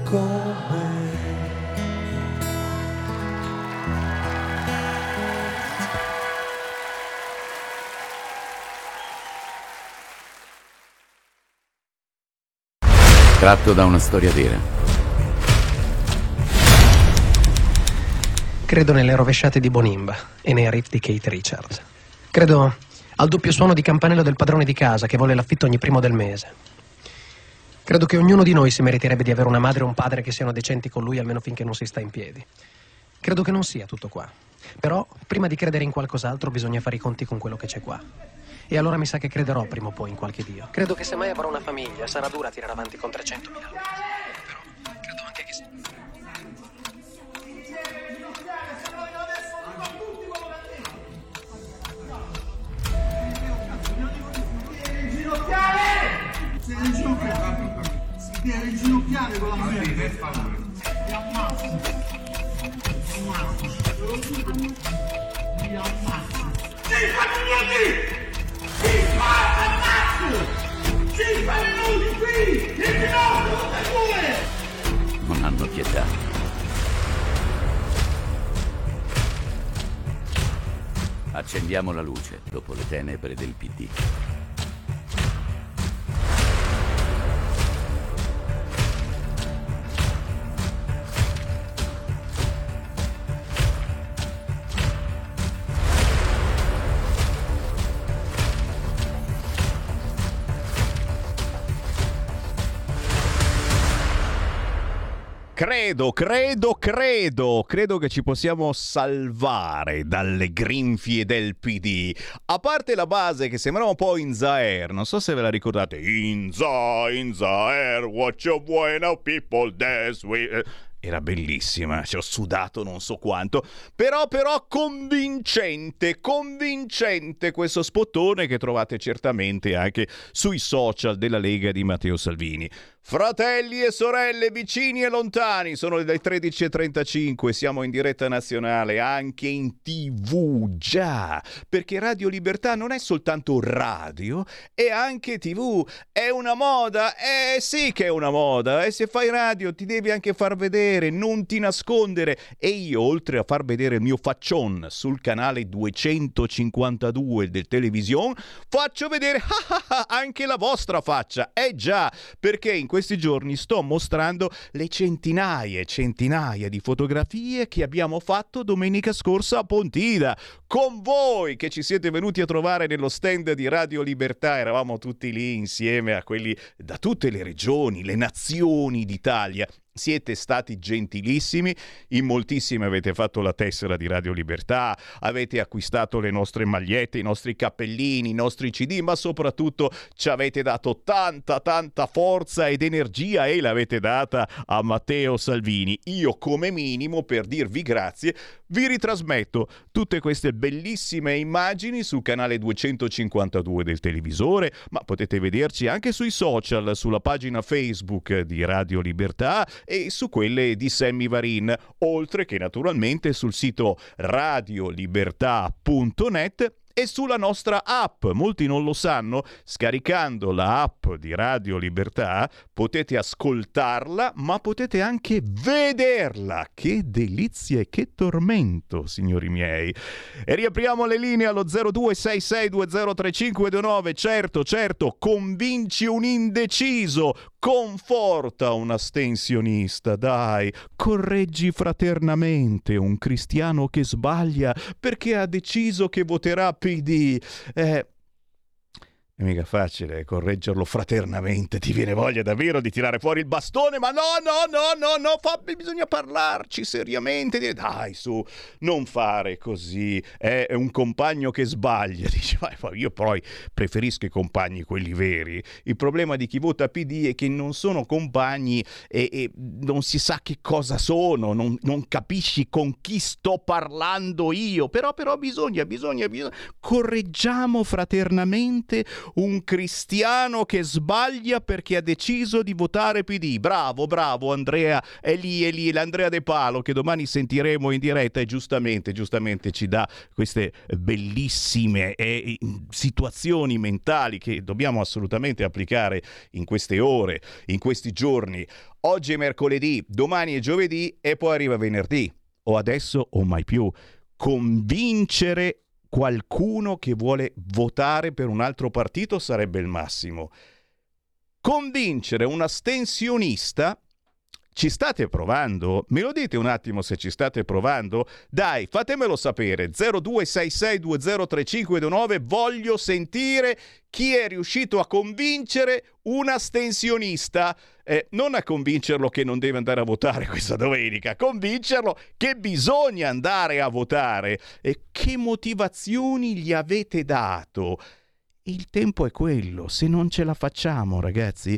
con me. Tratto da una storia vera. Credo nelle rovesciate di Bonimba e nei riff di Kate Richards. Credo al doppio suono di campanello del padrone di casa che vuole l'affitto ogni primo del mese. Credo che ognuno di noi si meriterebbe di avere una madre e un padre che siano decenti con lui almeno finché non si sta in piedi. Credo che non sia tutto qua. Però, prima di credere in qualcos'altro, bisogna fare i conti con quello che c'è qua. E allora mi sa che crederò prima o poi in qualche Dio. Credo che se mai avrò una famiglia, sarà dura tirare avanti con 300.000 lutti. Però credo anche che... Si deve inginocchiare con la moglie. Mi ammazzo. Cinque minuti! Cinque ammazzo! Qui! In ginocchio e due! Non hanno pietà. Accendiamo la luce dopo le tenebre del PD. Credo, credo, credo, credo che ci possiamo salvare dalle grinfie del PD. A parte la base che sembrava un po' in Zaer, non so se ve la ricordate. In Za, in Zaer, what you bueno people dance with... Era bellissima, ci ho sudato non so quanto, però però convincente, convincente questo spottone che trovate certamente anche sui social della Lega di Matteo Salvini. Fratelli e sorelle vicini e lontani, sono le 13.35, siamo in diretta nazionale anche in tv, già, perché Radio Libertà non è soltanto radio, è anche tv, è una moda, eh sì che è una moda, e se fai radio ti devi anche far vedere, non ti nascondere, e io oltre a far vedere il mio faccion sul canale 252 del television, faccio vedere anche la vostra faccia, eh già, perché in questi giorni sto mostrando le centinaia e centinaia di fotografie che abbiamo fatto domenica scorsa a Pontida. Con voi che ci siete venuti a trovare nello stand di Radio Libertà, eravamo tutti lì insieme a quelli da tutte le regioni, le nazioni d'Italia. Siete stati gentilissimi, in moltissimi avete fatto la tessera di Radio Libertà, avete acquistato le nostre magliette, i nostri cappellini, i nostri CD, ma soprattutto ci avete dato tanta, tanta forza ed energia e l'avete data a Matteo Salvini. Io come minimo, per dirvi grazie, vi ritrasmetto tutte queste bellissime immagini sul canale 252 del televisore, ma potete vederci anche sui social, sulla pagina Facebook di Radio Libertà e su quelle di Sammy Varin, oltre che naturalmente sul sito radiolibertà.net e sulla nostra app. Molti non lo sanno, scaricando la app di Radio Libertà potete ascoltarla, ma potete anche vederla. Che delizia e che tormento, signori miei. E riapriamo le linee allo 0266203529. Certo, certo, convinci un indeciso, conforta un astensionista, dai, correggi fraternamente un cristiano che sbaglia perché ha deciso che voterà PD. Eh, è mica facile correggerlo fraternamente, ti viene voglia davvero di tirare fuori il bastone, ma no, no, no, no, no, fa, bisogna parlarci seriamente, dire dai su, non fare così, è un compagno che sbaglia, dice, io poi preferisco i compagni quelli veri, il problema di chi vota PD è che non sono compagni e, e non si sa che cosa sono, non, non, capisci con chi sto parlando io, però, però bisogna, bisogna, bisogna, correggiamo fraternamente un cristiano che sbaglia perché ha deciso di votare PD. Bravo, bravo Andrea, è lì, è lì, l'Andrea De Palo che domani sentiremo in diretta e giustamente, giustamente ci dà queste bellissime eh, situazioni mentali che dobbiamo assolutamente applicare in queste ore, in questi giorni. Oggi è mercoledì, domani è giovedì e poi arriva venerdì. O adesso o mai più. Convincere qualcuno che vuole votare per un altro partito sarebbe il massimo. Convincere un astensionista ci state provando? Me lo dite un attimo se ci state provando? Dai, fatemelo sapere. 0266203529. Voglio sentire chi è riuscito a convincere un astensionista. Eh, non a convincerlo che non deve andare a votare questa domenica, convincerlo che bisogna andare a votare. E che motivazioni gli avete dato? Il tempo è quello. Se non ce la facciamo, ragazzi,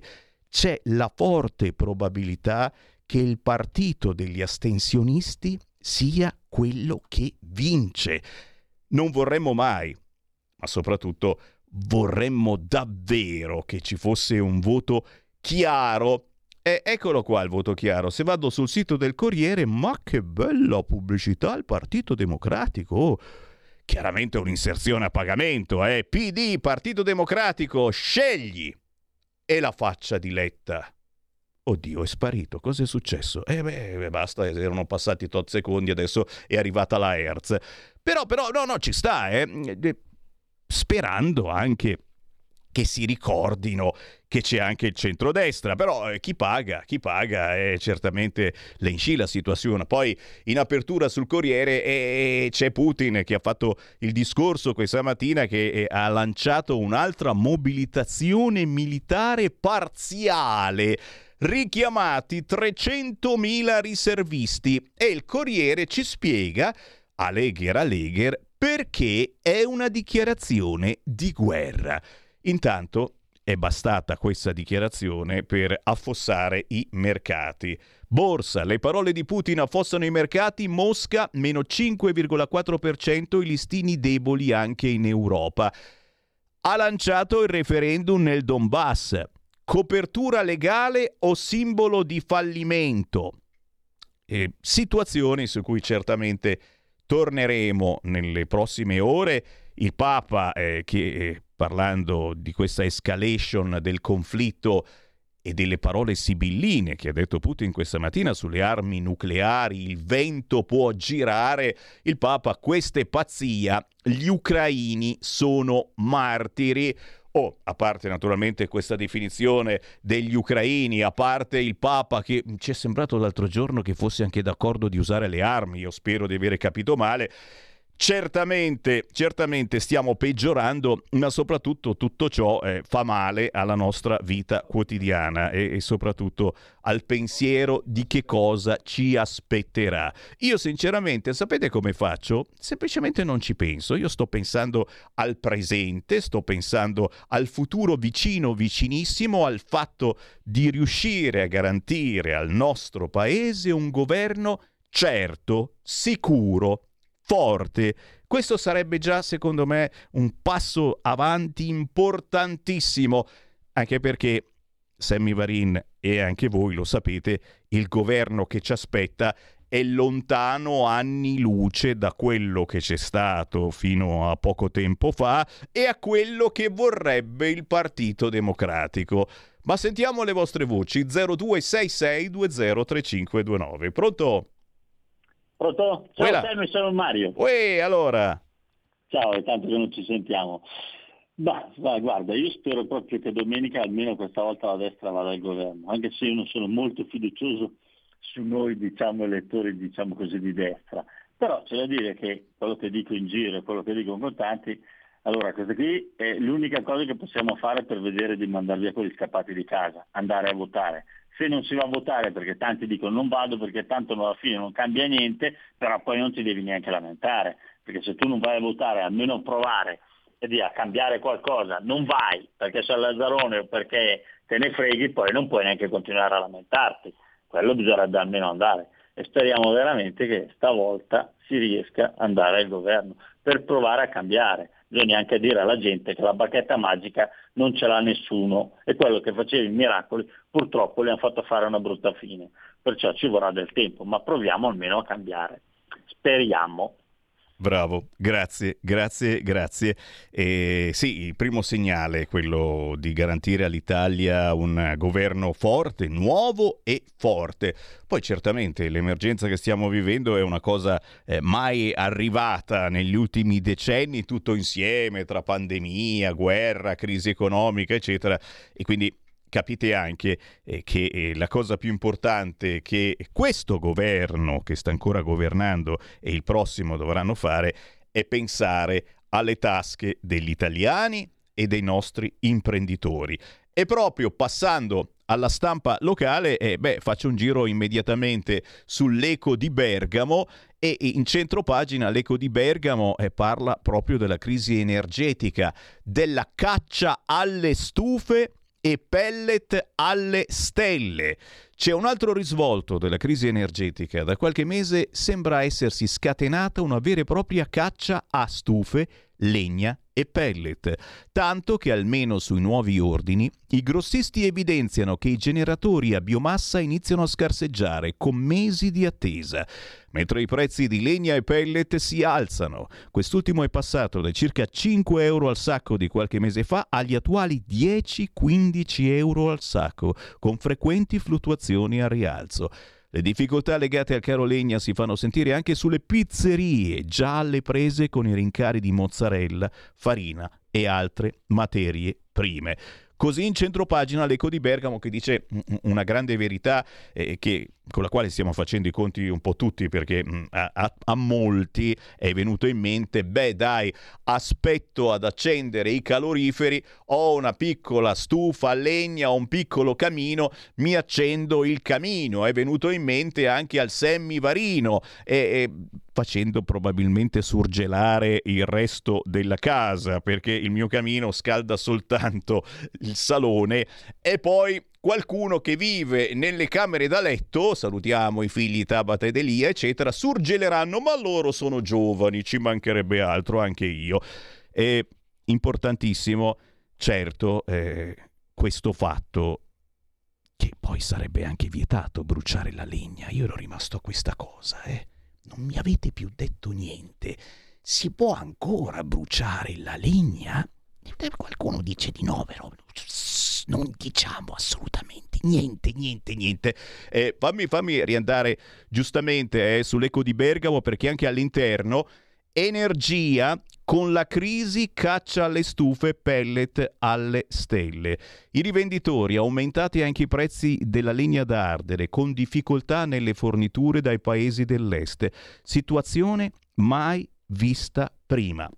c'è la forte probabilità che il partito degli astensionisti sia quello che vince. Non vorremmo mai, ma soprattutto vorremmo davvero che ci fosse un voto chiaro. E eccolo qua il voto chiaro. Se vado sul sito del Corriere, ma che bella pubblicità al Partito Democratico. Oh, chiaramente un'inserzione a pagamento, eh. PD, Partito Democratico, scegli. E la faccia di Letta. Oddio, è sparito. Cos'è successo? Eh beh, basta, erano passati tot secondi, adesso è arrivata la Hertz. Però, però, no, no, ci sta, eh. Sperando anche che si ricordino che c'è anche il centrodestra, però eh, chi paga, chi paga è certamente l'ensci la situazione. Poi in apertura sul Corriere eh, c'è Putin che ha fatto il discorso questa mattina che eh, ha lanciato un'altra mobilitazione militare parziale richiamati 300.000 riservisti e il Corriere ci spiega, a Legher, perché è una dichiarazione di guerra. Intanto è bastata questa dichiarazione per affossare i mercati. Borsa, le parole di Putin affossano i mercati, Mosca meno 5,4%, i listini deboli anche in Europa. Ha lanciato il referendum nel Donbass, copertura legale o simbolo di fallimento? Eh, situazioni su cui certamente torneremo nelle prossime ore. Il Papa, eh, che eh, parlando di questa escalation del conflitto e delle parole sibilline che ha detto Putin questa mattina sulle armi nucleari, il vento può girare, il Papa, questa è pazzia, gli ucraini sono martiri. Oh, a parte naturalmente questa definizione degli ucraini, a parte il Papa che ci è sembrato l'altro giorno che fosse anche d'accordo di usare le armi, io spero di aver capito male. Certamente, certamente stiamo peggiorando, ma soprattutto tutto ciò eh, fa male alla nostra vita quotidiana e, e, soprattutto al pensiero di che cosa ci aspetterà. Io sinceramente, sapete come faccio? Semplicemente non ci penso, io sto pensando al presente, sto pensando al futuro vicino, vicinissimo, al fatto di riuscire a garantire al nostro paese un governo certo, sicuro, forte. Questo sarebbe già, secondo me, un passo avanti importantissimo, anche perché Sammy Varin e anche voi lo sapete, il governo che ci aspetta è lontano anni luce da quello che c'è stato fino a poco tempo fa e a quello che vorrebbe il Partito Democratico. Ma sentiamo le vostre voci 0266203529. Pronto? Pronto? Ciao Quella. Sammy, sono Mario. Uè, allora. Ciao, è tanto che non ci sentiamo. Ma ma guarda, io spero proprio che domenica almeno questa volta la destra vada al governo, anche se io non sono molto fiducioso su noi diciamo elettori diciamo così di destra. Però c'è da dire che quello che dico in giro e quello che dico con tanti, allora questa qui è l'unica cosa che possiamo fare per vedere di mandar via quelli scappati di casa, andare a votare. Se non si va a votare perché tanti dicono non vado perché tanto alla fine non cambia niente, però poi non ti devi neanche lamentare, perché se tu non vai a votare almeno provare a cambiare qualcosa, non vai perché sei Lazzarone o perché te ne freghi, poi non puoi neanche continuare a lamentarti. Quello bisognerebbe almeno andare e speriamo veramente che stavolta si riesca ad andare al governo per provare a cambiare. Bisogna anche dire alla gente che la bacchetta magica non ce l'ha nessuno e quello che faceva i miracoli purtroppo le hanno fatto fare una brutta fine. Perciò ci vorrà del tempo, ma proviamo almeno a cambiare. Speriamo. Bravo, grazie, grazie, grazie. E sì, il primo segnale è quello di garantire all'Italia un governo forte, nuovo e forte. Poi certamente l'emergenza che stiamo vivendo è una cosa eh, mai arrivata negli ultimi decenni, tutto insieme, tra pandemia, guerra, crisi economica, eccetera. E quindi capite anche eh, che eh, la cosa più importante che questo governo che sta ancora governando e il prossimo dovranno fare è pensare alle tasche degli italiani e dei nostri imprenditori. E proprio passando alla stampa locale, eh, beh, faccio un giro immediatamente sull'Eco di Bergamo e in centro pagina l'Eco di Bergamo eh, parla proprio della crisi energetica, della caccia alle stufe e pellet alle stelle. C'è un altro risvolto della crisi energetica. Da qualche mese sembra essersi scatenata una vera e propria caccia a stufe, legna e pellet, tanto che almeno sui nuovi ordini i grossisti evidenziano che i generatori a biomassa iniziano a scarseggiare con mesi di attesa, mentre i prezzi di legna e pellet si alzano. Quest'ultimo è passato da circa 5 euro al sacco di qualche mese fa agli attuali 10-15 euro al sacco, con frequenti fluttuazioni a rialzo. Le difficoltà legate al caro legna si fanno sentire anche sulle pizzerie, già alle prese con i rincari di mozzarella, farina e altre materie prime. Così in centropagina l'Eco di Bergamo che dice una grande verità eh, che, con la quale stiamo facendo i conti un po' tutti perché mh, a, a, a, molti è venuto in mente, beh dai, aspetto ad accendere i caloriferi, ho una piccola stufa a legna, ho un piccolo camino, mi accendo il camino. È venuto in mente anche al semivarino e, e facendo probabilmente surgelare il resto della casa perché il mio camino scalda soltanto il salone e poi qualcuno che vive nelle camere da letto, salutiamo i figli Tabata ed Elia, eccetera, surgeleranno, ma loro sono giovani, ci mancherebbe altro, anche io. È importantissimo, certo, eh, questo fatto che poi sarebbe anche vietato bruciare la legna. Io ero rimasto a questa cosa, eh. Non mi avete più detto niente. Si può ancora bruciare la legna? Qualcuno dice di no, però non diciamo assolutamente niente, niente, niente. Eh, fammi, fammi riandare giustamente eh, sull'eco di Bergamo perché anche all'interno energia con la crisi caccia alle stufe pellet alle stelle. I rivenditori aumentati anche i prezzi della legna da ardere con difficoltà nelle forniture dai paesi dell'est. Situazione mai vista prima.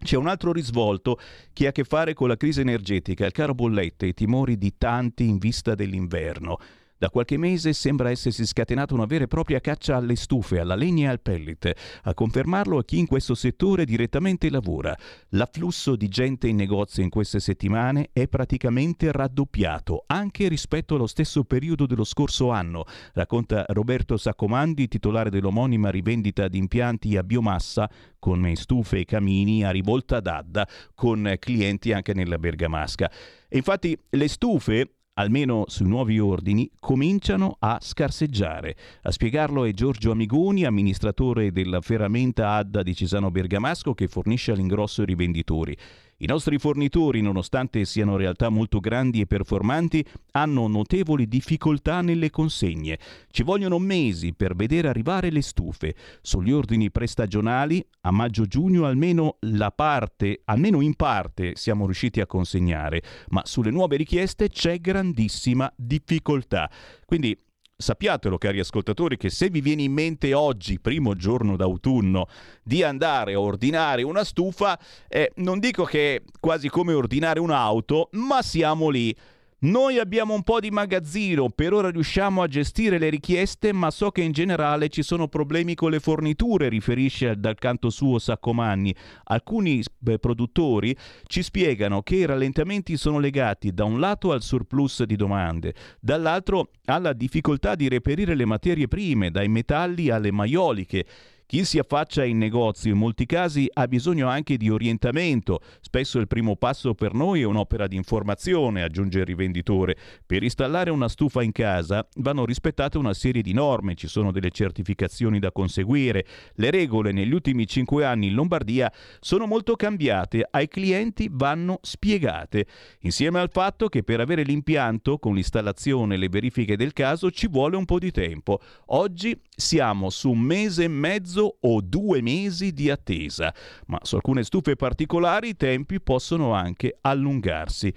C'è un altro risvolto che ha a che fare con la crisi energetica, il caro bollette e i timori di tanti in vista dell'inverno. Da qualche mese sembra essersi scatenata una vera e propria caccia alle stufe, alla legna e al pellet. A confermarlo a chi in questo settore direttamente lavora. L'afflusso di gente in negozio in queste settimane è praticamente raddoppiato, anche rispetto allo stesso periodo dello scorso anno, racconta Roberto Saccomandi, titolare dell'omonima rivendita di impianti a biomassa con stufe e camini a rivolta d'Adda, con clienti anche nella Bergamasca. Infatti le stufe almeno sui nuovi ordini, cominciano a scarseggiare. A spiegarlo è Giorgio Amigoni, amministratore della ferramenta Adda di Cesano Bergamasco che fornisce all'ingrosso i rivenditori. I nostri fornitori, nonostante siano realtà molto grandi e performanti, hanno notevoli difficoltà nelle consegne. Ci vogliono mesi per vedere arrivare le stufe. Sugli ordini prestagionali, a maggio-giugno almeno la parte, almeno in parte, siamo riusciti a consegnare, ma sulle nuove richieste c'è grandissima difficoltà. Quindi Sappiatelo, cari ascoltatori, che se vi viene in mente oggi, primo giorno d'autunno, di andare a ordinare una stufa, eh, non dico che è quasi come ordinare un'auto, ma siamo lì. Noi abbiamo un po' di magazzino, per ora riusciamo a gestire le richieste, ma so che in generale ci sono problemi con le forniture, riferisce dal canto suo Saccomanni. Alcuni produttori ci spiegano che i rallentamenti sono legati da un lato al surplus di domande, dall'altro alla difficoltà di reperire le materie prime, dai metalli alle maioliche. Chi si affaccia in negozio in molti casi ha bisogno anche di orientamento. Spesso il primo passo per noi è un'opera di informazione, aggiunge il rivenditore. Per installare una stufa in casa vanno rispettate una serie di norme, ci sono delle certificazioni da conseguire. Le regole negli ultimi cinque anni in Lombardia sono molto cambiate, ai clienti vanno spiegate. Insieme al fatto che per avere l'impianto, con l'installazione e le verifiche del caso, ci vuole un po' di tempo. Oggi siamo su un mese e mezzo o due mesi di attesa, ma su alcune stufe particolari i tempi possono anche allungarsi.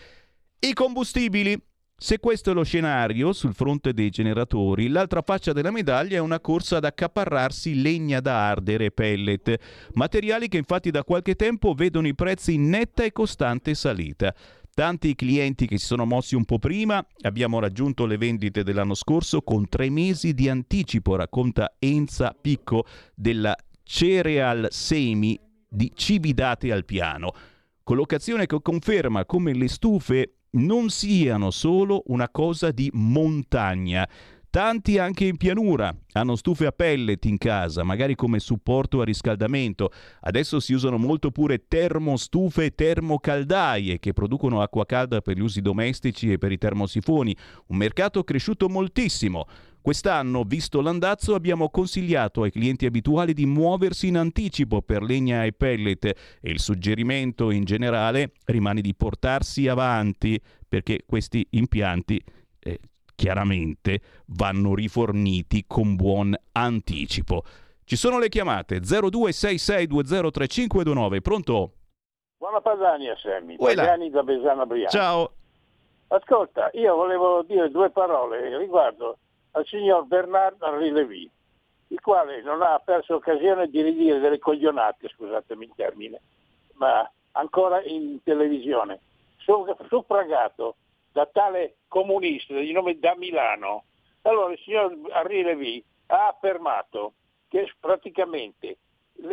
I combustibili. Se questo è lo scenario sul fronte dei generatori, l'altra faccia della medaglia è una corsa ad accaparrarsi legna da ardere e pellet, materiali che infatti da qualche tempo vedono i prezzi in netta e costante salita. Tanti clienti che si sono mossi un po' prima, abbiamo raggiunto le vendite dell'anno scorso con tre mesi di anticipo, racconta Enza Picco della Cereal Semi di Cibi Date al Piano. Collocazione che conferma come le stufe non siano solo una cosa di montagna. Tanti anche in pianura hanno stufe a pellet in casa, magari come supporto a riscaldamento. Adesso si usano molto pure termostufe e termocaldaie che producono acqua calda per gli usi domestici e per i termosifoni. Un mercato cresciuto moltissimo. Quest'anno, visto l'andazzo, abbiamo consigliato ai clienti abituali di muoversi in anticipo per legna e pellet e il suggerimento in generale rimane di portarsi avanti perché questi impianti eh, chiaramente vanno riforniti con buon anticipo. Ci sono le chiamate 0266203529. Pronto? Buona Padania, Sammy. Uela. Pagani da Besana Briano. Ciao. Ascolta, io volevo dire due parole riguardo al signor Bernard Henri Lévy, il quale non ha perso occasione di ridire delle coglionate, scusatemi il termine, ma ancora in televisione, su- suffragato da tale comunista di nome da Milano. Allora il signor Henri Lévy ha affermato che praticamente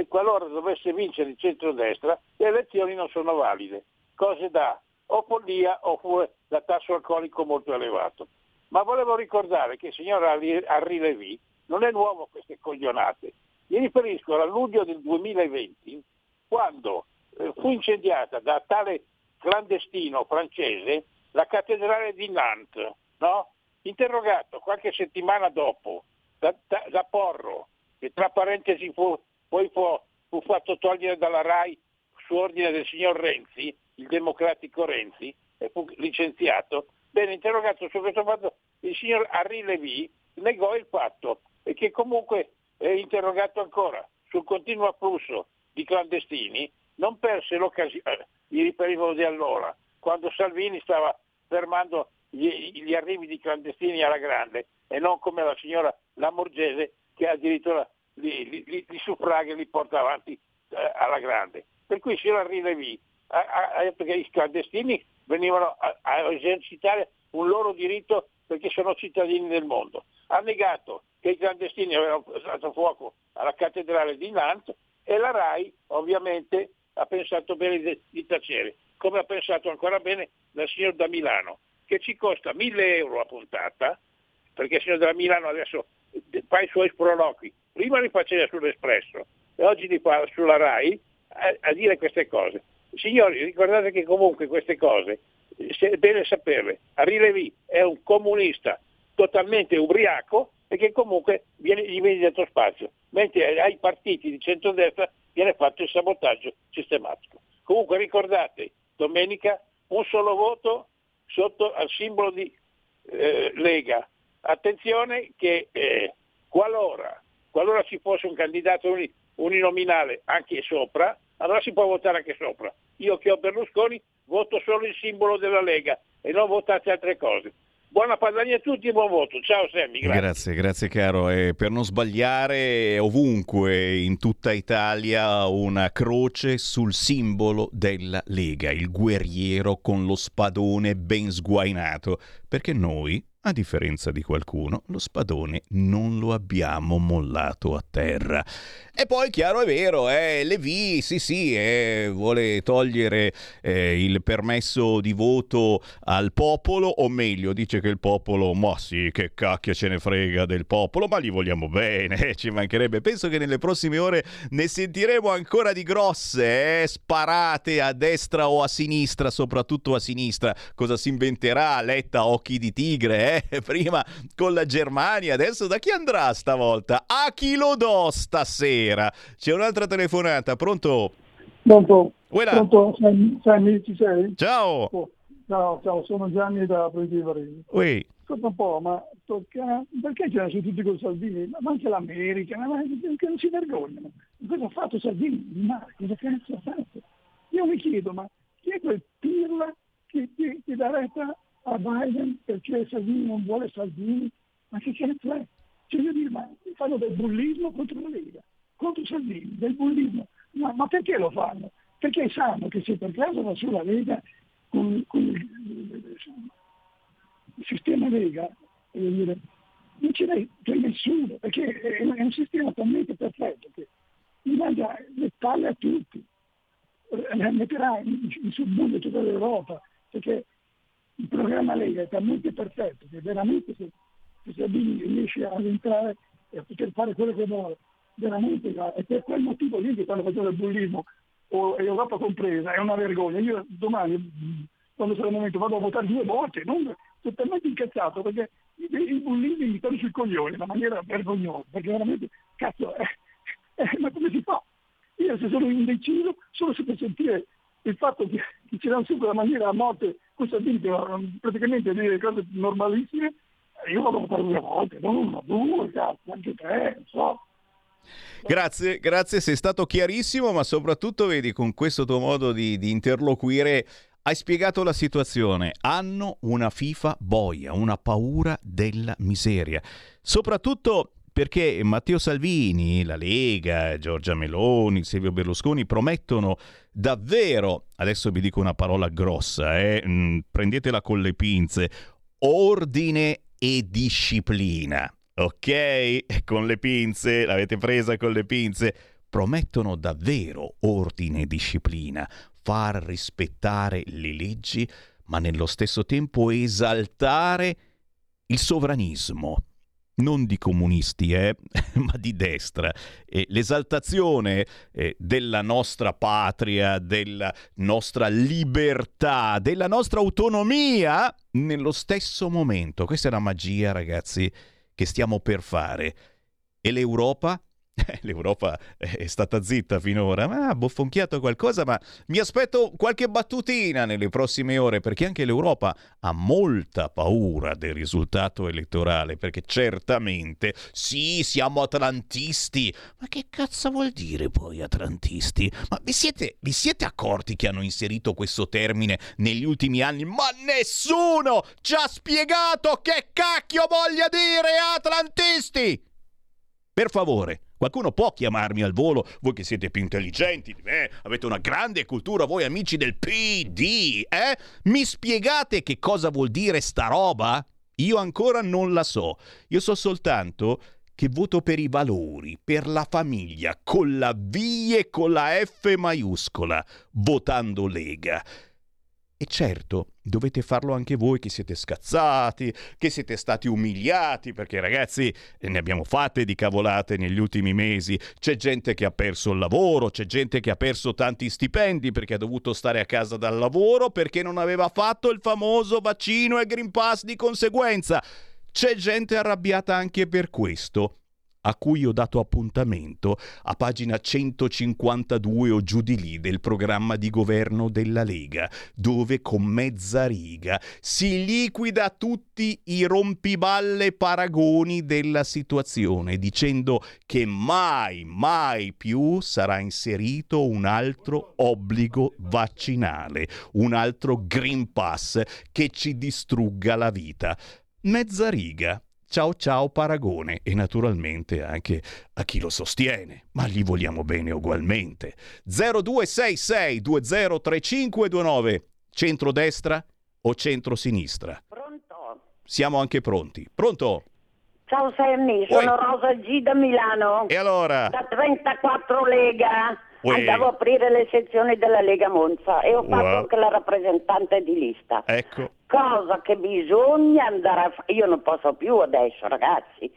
qualora dovesse vincere il centrodestra le elezioni non sono valide, cose da o follia oppure da tasso alcolico molto elevato. Ma volevo ricordare che il signor Henri Lévy non è nuovo a queste coglionate. Mi riferisco al luglio del 2020, quando eh, fu incendiata da tale clandestino francese la cattedrale di Nantes, no? interrogato qualche settimana dopo da, da- da Porro, che tra parentesi fu, poi fu, fu fatto togliere dalla RAI su ordine del signor Renzi, il democratico Renzi, e fu licenziato, bene, interrogato su questo fatto, il signor Henri Lévy negò il fatto e che comunque è interrogato ancora sul continuo afflusso di clandestini, non perse l'occasione, mi riferivo di allora, quando Salvini stava fermando gli, gli arrivi di clandestini alla grande e non come la signora Lamorgese che addirittura li, li, li- li suffraga e li porta avanti eh, alla grande. Per cui il signor Henri Lévy ha, ha- ha detto che i clandestini venivano a, a esercitare un loro diritto perché sono cittadini del mondo. Ha negato che i clandestini avevano dato fuoco alla cattedrale di Nantes e la RAI ovviamente ha pensato bene di, di tacere, come ha pensato ancora bene la signora da Milano, che ci costa 1000 euro a puntata, perché il signor da Milano adesso fa i suoi sproloqui, prima li faceva sull'Espresso e oggi li fa sulla RAI a, a dire queste cose. Signori, ricordate che comunque queste cose se- è bene saperle, Lévy è un comunista totalmente ubriaco e che comunque viene, gli viene dato spazio, mentre ai partiti di centrodestra viene fatto il sabotaggio sistematico. Comunque ricordate, domenica un solo voto sotto al simbolo di eh, Lega. Attenzione che eh, qualora, qualora ci fosse un candidato uni- uninominale anche sopra, allora si può votare anche sopra. Io che ho Berlusconi voto solo il simbolo della Lega e non votate altre cose. Buona Padania a tutti e buon voto. Ciao Sammy, grazie. Grazie, grazie caro. E per non sbagliare, ovunque in tutta Italia una croce sul simbolo della Lega, il guerriero con lo spadone ben sguainato, perché noi, a differenza di qualcuno, lo spadone non lo abbiamo mollato a terra. E poi, chiaro è vero, eh, Levi, sì sì, eh, vuole togliere eh, il permesso di voto al popolo, o meglio, dice che il popolo, ma sì, che cacchio ce ne frega del popolo, ma gli vogliamo bene, ci mancherebbe. Penso che nelle prossime ore ne sentiremo ancora di grosse, eh, sparate a destra o a sinistra, soprattutto a sinistra. Cosa si inventerà? Letta occhi di tigre, eh? Prima con la Germania, adesso da chi andrà stavolta? A chi lo do stasera? C'è un'altra telefonata, pronto? Pronto? Uela. Pronto? Sammy, ci sei? Ciao. Oh, ciao, ciao, sono Gianni da Provincia di Varese. Ui. Ascolta un po', ma tocca... perché ce ne sono tutti con Salvini? Ma anche l'America, ma ma che non si vergognano. Cosa ha fatto Salvini male? Cosa cazzo ha fatto? Io mi chiedo, ma chi è quel pirla che, che, che dà retta a Biden perché Salvini non vuole Salvini? Ma che cazzo è? Cioè io dico, ma fanno del bullismo contro la Lega, contro Salvini, del bullismo. Ma, ma perché lo fanno? Perché sanno che se per caso va sulla Lega con, con il, il sistema Lega, dire, non ce n'è per nessuno, perché è, è un sistema talmente perfetto che gli mangia le palle a tutti, Eh, metterà in, in subbuglio tutta l'Europa, perché il programma Lega è talmente perfetto che veramente se, se Salvini riesce ad entrare e a poter fare quello che vuole, veramente è per quel motivo lì che stanno facendo il bullismo, o Europa compresa, è una vergogna. Io domani, quando sarà il momento, vado a votare due volte, non sono talmente incazzato perché i, bullismi mi stanno sui coglioni in una maniera vergognosa, perché veramente, cazzo, eh, eh, ma come si fa? Io se sono indeciso, solo se per sentire il fatto che, che ci danno sempre la maniera a morte, che va praticamente dire cose normalissime, eh, io vado a votare due volte, non una, due, cazzo, anche tre, non so. Grazie, grazie, sei stato chiarissimo, ma soprattutto vedi con questo tuo modo di, di interloquire hai spiegato la situazione. Hanno una FIFA boia, una paura della miseria. Soprattutto perché Matteo Salvini, la Lega, Giorgia Meloni, Silvio Berlusconi promettono davvero, adesso vi dico una parola grossa, eh, mm, prendetela con le pinze, ordine e disciplina. Ok? Con le pinze, l'avete presa con le pinze. Promettono davvero ordine e disciplina, far rispettare le leggi, ma nello stesso tempo esaltare il sovranismo. Non di comunisti, eh, ma di destra. E l'esaltazione eh, della nostra patria, della nostra libertà, della nostra autonomia nello stesso momento. Questa è la magia, ragazzi, che stiamo per fare. E l'Europa? Eh, L'Europa è stata zitta finora, ma ha boffonchiato qualcosa, ma mi aspetto qualche battutina nelle prossime ore, perché anche l'Europa ha molta paura del risultato elettorale, perché certamente sì, siamo atlantisti, ma che cazzo vuol dire poi atlantisti? Ma vi siete, vi siete accorti che hanno inserito questo termine negli ultimi anni? Ma nessuno ci ha spiegato che cacchio voglia dire atlantisti! Per favore, qualcuno può chiamarmi al volo, voi che siete più intelligenti di me, avete una grande cultura, voi amici del PD, eh? Mi spiegate che cosa vuol dire sta roba? Io ancora non la so. Io so soltanto che voto per i valori, per la famiglia, con la V e con la F maiuscola, votando Lega. E certo, dovete farlo anche voi che siete scazzati, che siete stati umiliati, perché ragazzi ne abbiamo fatte di cavolate negli ultimi mesi. C'è gente che ha perso il lavoro, c'è gente che ha perso tanti stipendi perché ha dovuto stare a casa dal lavoro perché non aveva fatto il famoso vaccino e Green Pass di conseguenza. C'è gente arrabbiata anche per questo a cui ho dato appuntamento a pagina 152 o giù di lì del programma di governo della Lega, dove con mezza riga si liquida tutti i rompiballe paragoni della situazione, dicendo che mai, mai più sarà inserito un altro obbligo vaccinale, un altro Green Pass che ci distrugga la vita. Mezza riga Ciao ciao Paragone e naturalmente anche a chi lo sostiene, ma gli vogliamo bene ugualmente. 0266 203529 centrodestra o centrosinistra? Pronto? Siamo anche pronti. Pronto? Ciao Sammy, sono Rosa G da Milano. E allora? Da 34 Lega. Uè. Andavo a aprire le sezioni della Lega Monza e ho fatto Uè. anche la rappresentante di lista. Ecco. Cosa che bisogna andare a fare. Io non posso più adesso, ragazzi.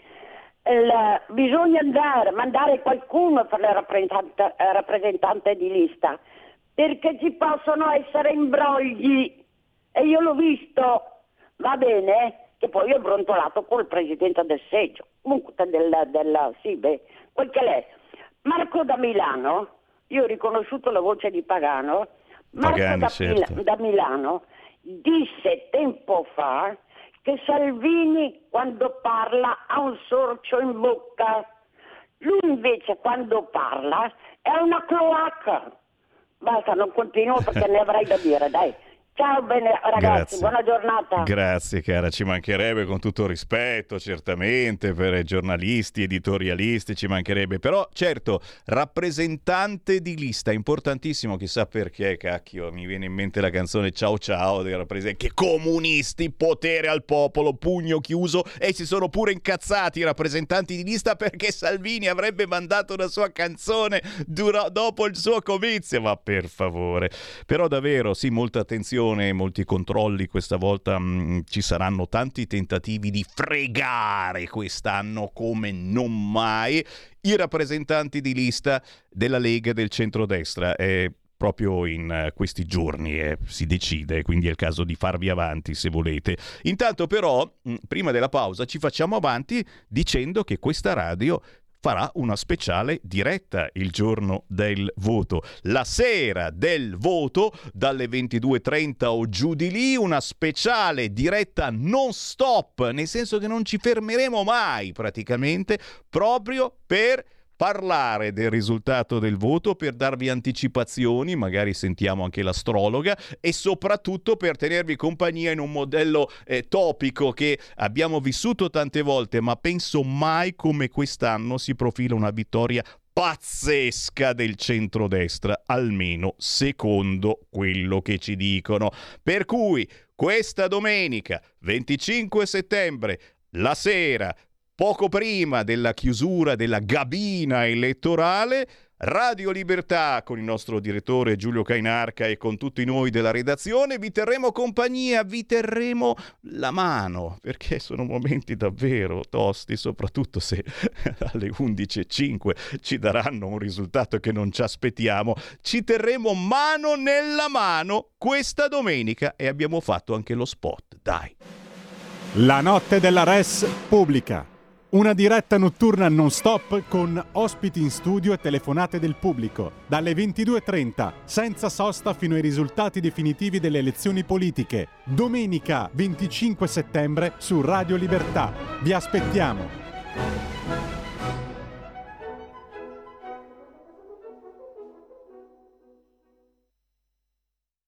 Il- bisogna andare, mandare qualcuno per la rappresentante, eh, rappresentante di lista, perché ci possono essere imbrogli. E io l'ho visto, va bene, che poi ho brontolato col presidente del seggio, comunque della, della sì, beh, quel che l'è. Marco da Milano, io ho riconosciuto la voce di Pagano, Marco Pagani, da, certo. Da Milano disse tempo fa che Salvini quando parla ha un sorcio in bocca. Lui invece quando parla è una cloaca. Basta, non continuo perché ne avrei da dire, dai. Ciao bene Grazie. ragazzi, buona giornata. Grazie cara, ci mancherebbe con tutto rispetto, certamente per giornalisti, editorialisti, ci mancherebbe, però certo, rappresentante di lista, importantissimo, chissà perché, cacchio, mi viene in mente la canzone Ciao Ciao dei rappresentanti, che comunisti, potere al popolo, pugno chiuso e si sono pure incazzati i rappresentanti di lista perché Salvini avrebbe mandato una sua canzone dura- dopo il suo comizio, ma per favore. Però davvero, sì, molta attenzione, molti controlli questa volta, mh, ci saranno tanti tentativi di fregare quest'anno come non mai i rappresentanti di lista della Lega del centrodestra. E proprio in eh, questi giorni eh, si decide, quindi è il caso di farvi avanti se volete. Intanto però, mh, prima della pausa, ci facciamo avanti dicendo che questa radio farà una speciale diretta il giorno del voto. La sera del voto, dalle 22.30 o giù di lì, una speciale diretta non stop, nel senso che non ci fermeremo mai praticamente, proprio per parlare del risultato del voto, per darvi anticipazioni, magari sentiamo anche l'astrologa e soprattutto per tenervi compagnia in un modello eh, topico che abbiamo vissuto tante volte, ma penso mai come quest'anno si profila una vittoria pazzesca del centrodestra, almeno secondo quello che ci dicono. Per cui questa domenica 25 settembre, la sera, poco prima della chiusura della gabina elettorale, Radio Libertà con il nostro direttore Giulio Cainarca e con tutti noi della redazione vi terremo compagnia, vi terremo la mano, perché sono momenti davvero tosti, soprattutto se alle 11.05 ci daranno un risultato che non ci aspettiamo. Ci terremo mano nella mano questa domenica e abbiamo fatto anche lo spot, dai. La notte della Res pubblica. Una diretta notturna non stop con ospiti in studio e telefonate del pubblico. Dalle 22.30, senza sosta fino ai risultati definitivi delle elezioni politiche. Domenica 25 settembre su Radio Libertà. Vi aspettiamo.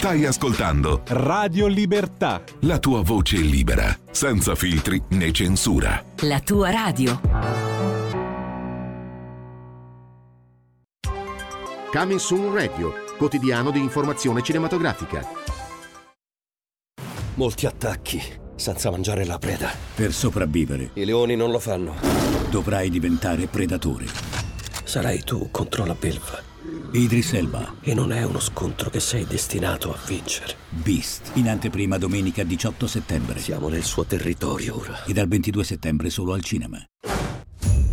Stai ascoltando Radio Libertà. la tua voce libera, senza filtri né censura. La tua radio. Coming Soon Radio, quotidiano di informazione cinematografica. Molti attacchi, senza mangiare la preda. Per sopravvivere. I leoni non lo fanno. Dovrai diventare predatore. Sarai tu contro la belva. Idris Elba. E non è uno scontro che sei destinato a vincere. Beast. In anteprima domenica 18 settembre. Siamo nel suo territorio ora. E dal 22 settembre solo al cinema.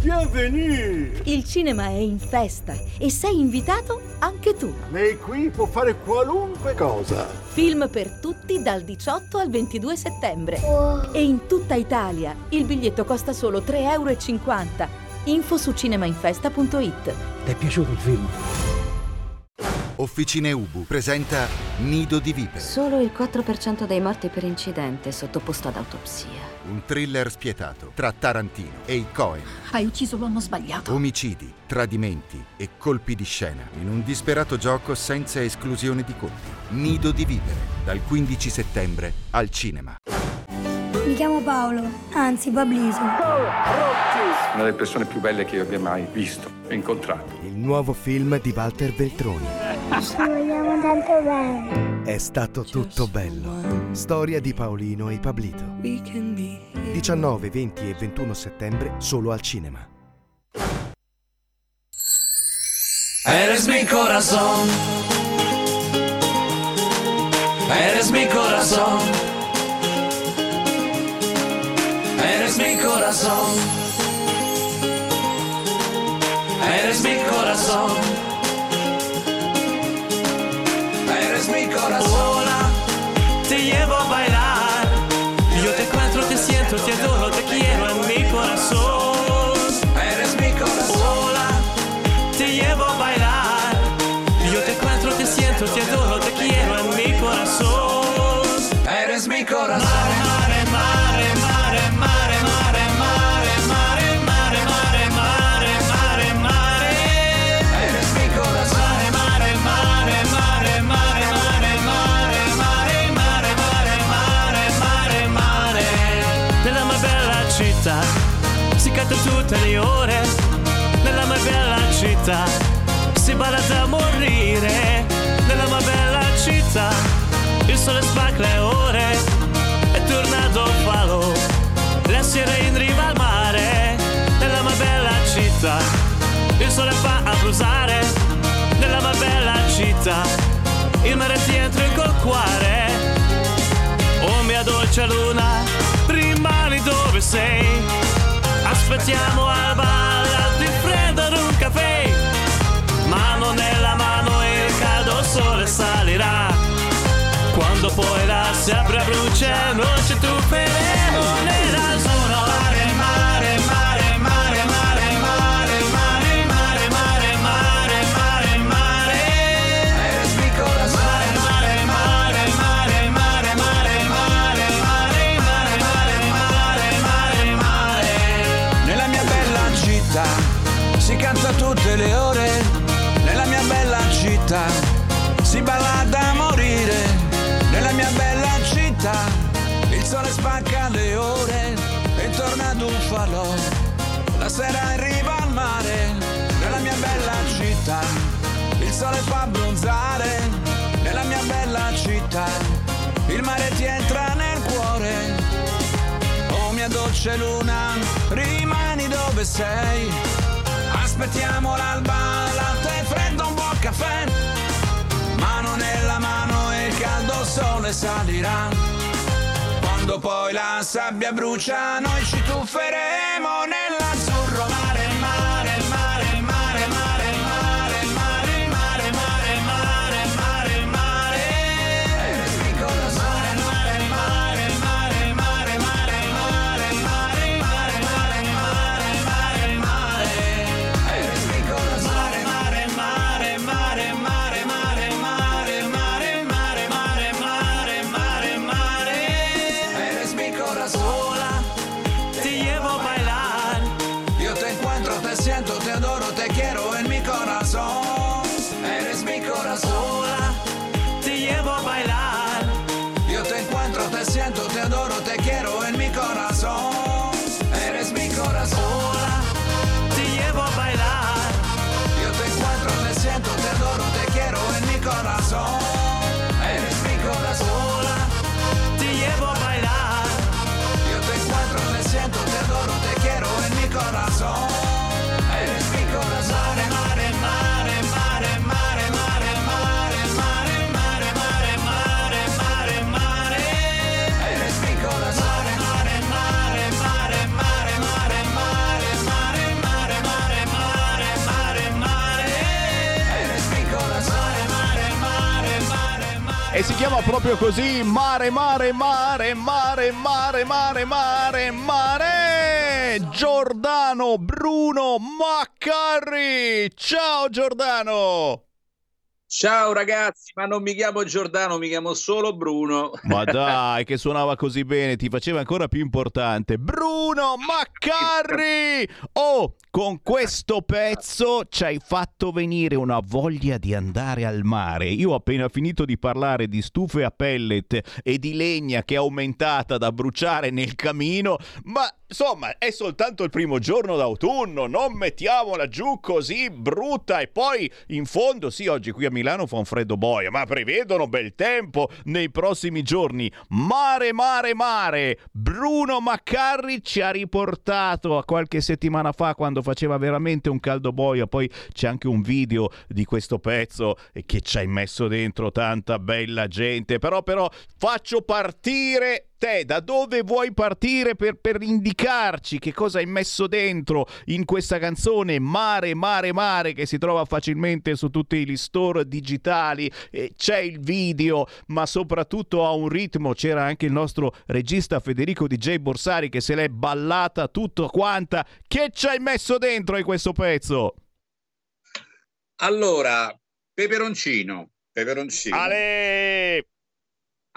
Bienvenue! Il cinema è in festa e sei invitato anche tu. Lei qui può fare qualunque cosa. Film per tutti dal 18 al 22 settembre. E in tutta Italia il biglietto costa solo 3,50 euro. Info su cinemainfesta.it. Ti è piaciuto il film? Officine Ubu presenta Nido di vipere, Solo il 4% dei morti per incidente è sottoposto ad autopsia. un thriller spietato tra Tarantino e i Cohen. Hai ucciso l'uomo sbagliato. Omicidi, tradimenti e colpi di scena in un disperato gioco senza esclusione di colpi. Nido di vipere, dal 15 settembre al cinema. Mi chiamo Paolo, anzi Babliso. Una delle persone più belle che io abbia mai visto e incontrato. Il nuovo film di Walter Beltroni. Ci vogliamo tanto bene. È stato tutto bello. Storia di Paolino e Pablito. 19, 20 e 21 settembre solo al cinema. Eres mi corazón. Eres mi corazón. Eres mi corazón. Eres mi corazón. me coração. Ore. Nella mia bella città si balla da morire. Nella mia bella città il sole spacca le ore. È tornato fallo. La sera in riva al mare. Nella mia bella città il sole fa a brusare. Nella mia bella città il mare ti entra in col cuore. Oh mia dolce luna, rimani dove sei. Aspettiamo al bar di prendere un caffè. Mano nella mano e il caldo sole salirà. Quando poi la sabbia brucia noi ci tufferemo nell'azzurro dolce luna, rimani dove sei. Aspettiamo l'alba, latte freddo, un buon caffè. Mano nella mano e il caldo sole salirà. Quando poi la sabbia brucia, noi ci tufferemo Bruno Maccarri Ciao Giordano Ciao ragazzi, ma non mi chiamo Giordano, mi chiamo solo Bruno. Ma dai, che suonava così bene, ti faceva ancora più importante. Bruno Maccarri! Oh, con questo pezzo ci hai fatto venire una voglia di andare al mare. Io ho appena finito di parlare di stufe a pellet e di legna che è aumentata da bruciare nel camino, ma insomma è soltanto il primo giorno d'autunno, non mettiamola giù così brutta e poi in fondo sì, oggi qui a Milano fa un freddo boia, ma prevedono bel tempo nei prossimi giorni. Mare, mare, mare. Bruno Maccarri ci ha riportato a qualche settimana fa quando faceva veramente un caldo boia, poi c'è anche un video di questo pezzo che ci hai messo dentro tanta bella gente, però però faccio partire te da dove vuoi partire per, per, indicarci che cosa hai messo dentro in questa canzone? Mare, Mare, Mare che si trova facilmente su tutti gli store digitali e c'è il video ma soprattutto ha un ritmo. C'era anche il nostro regista Federico DJ Borsari che se l'è ballata tutto quanta. Che ci hai messo dentro in questo pezzo? Allora peperoncino peperoncino. Ale!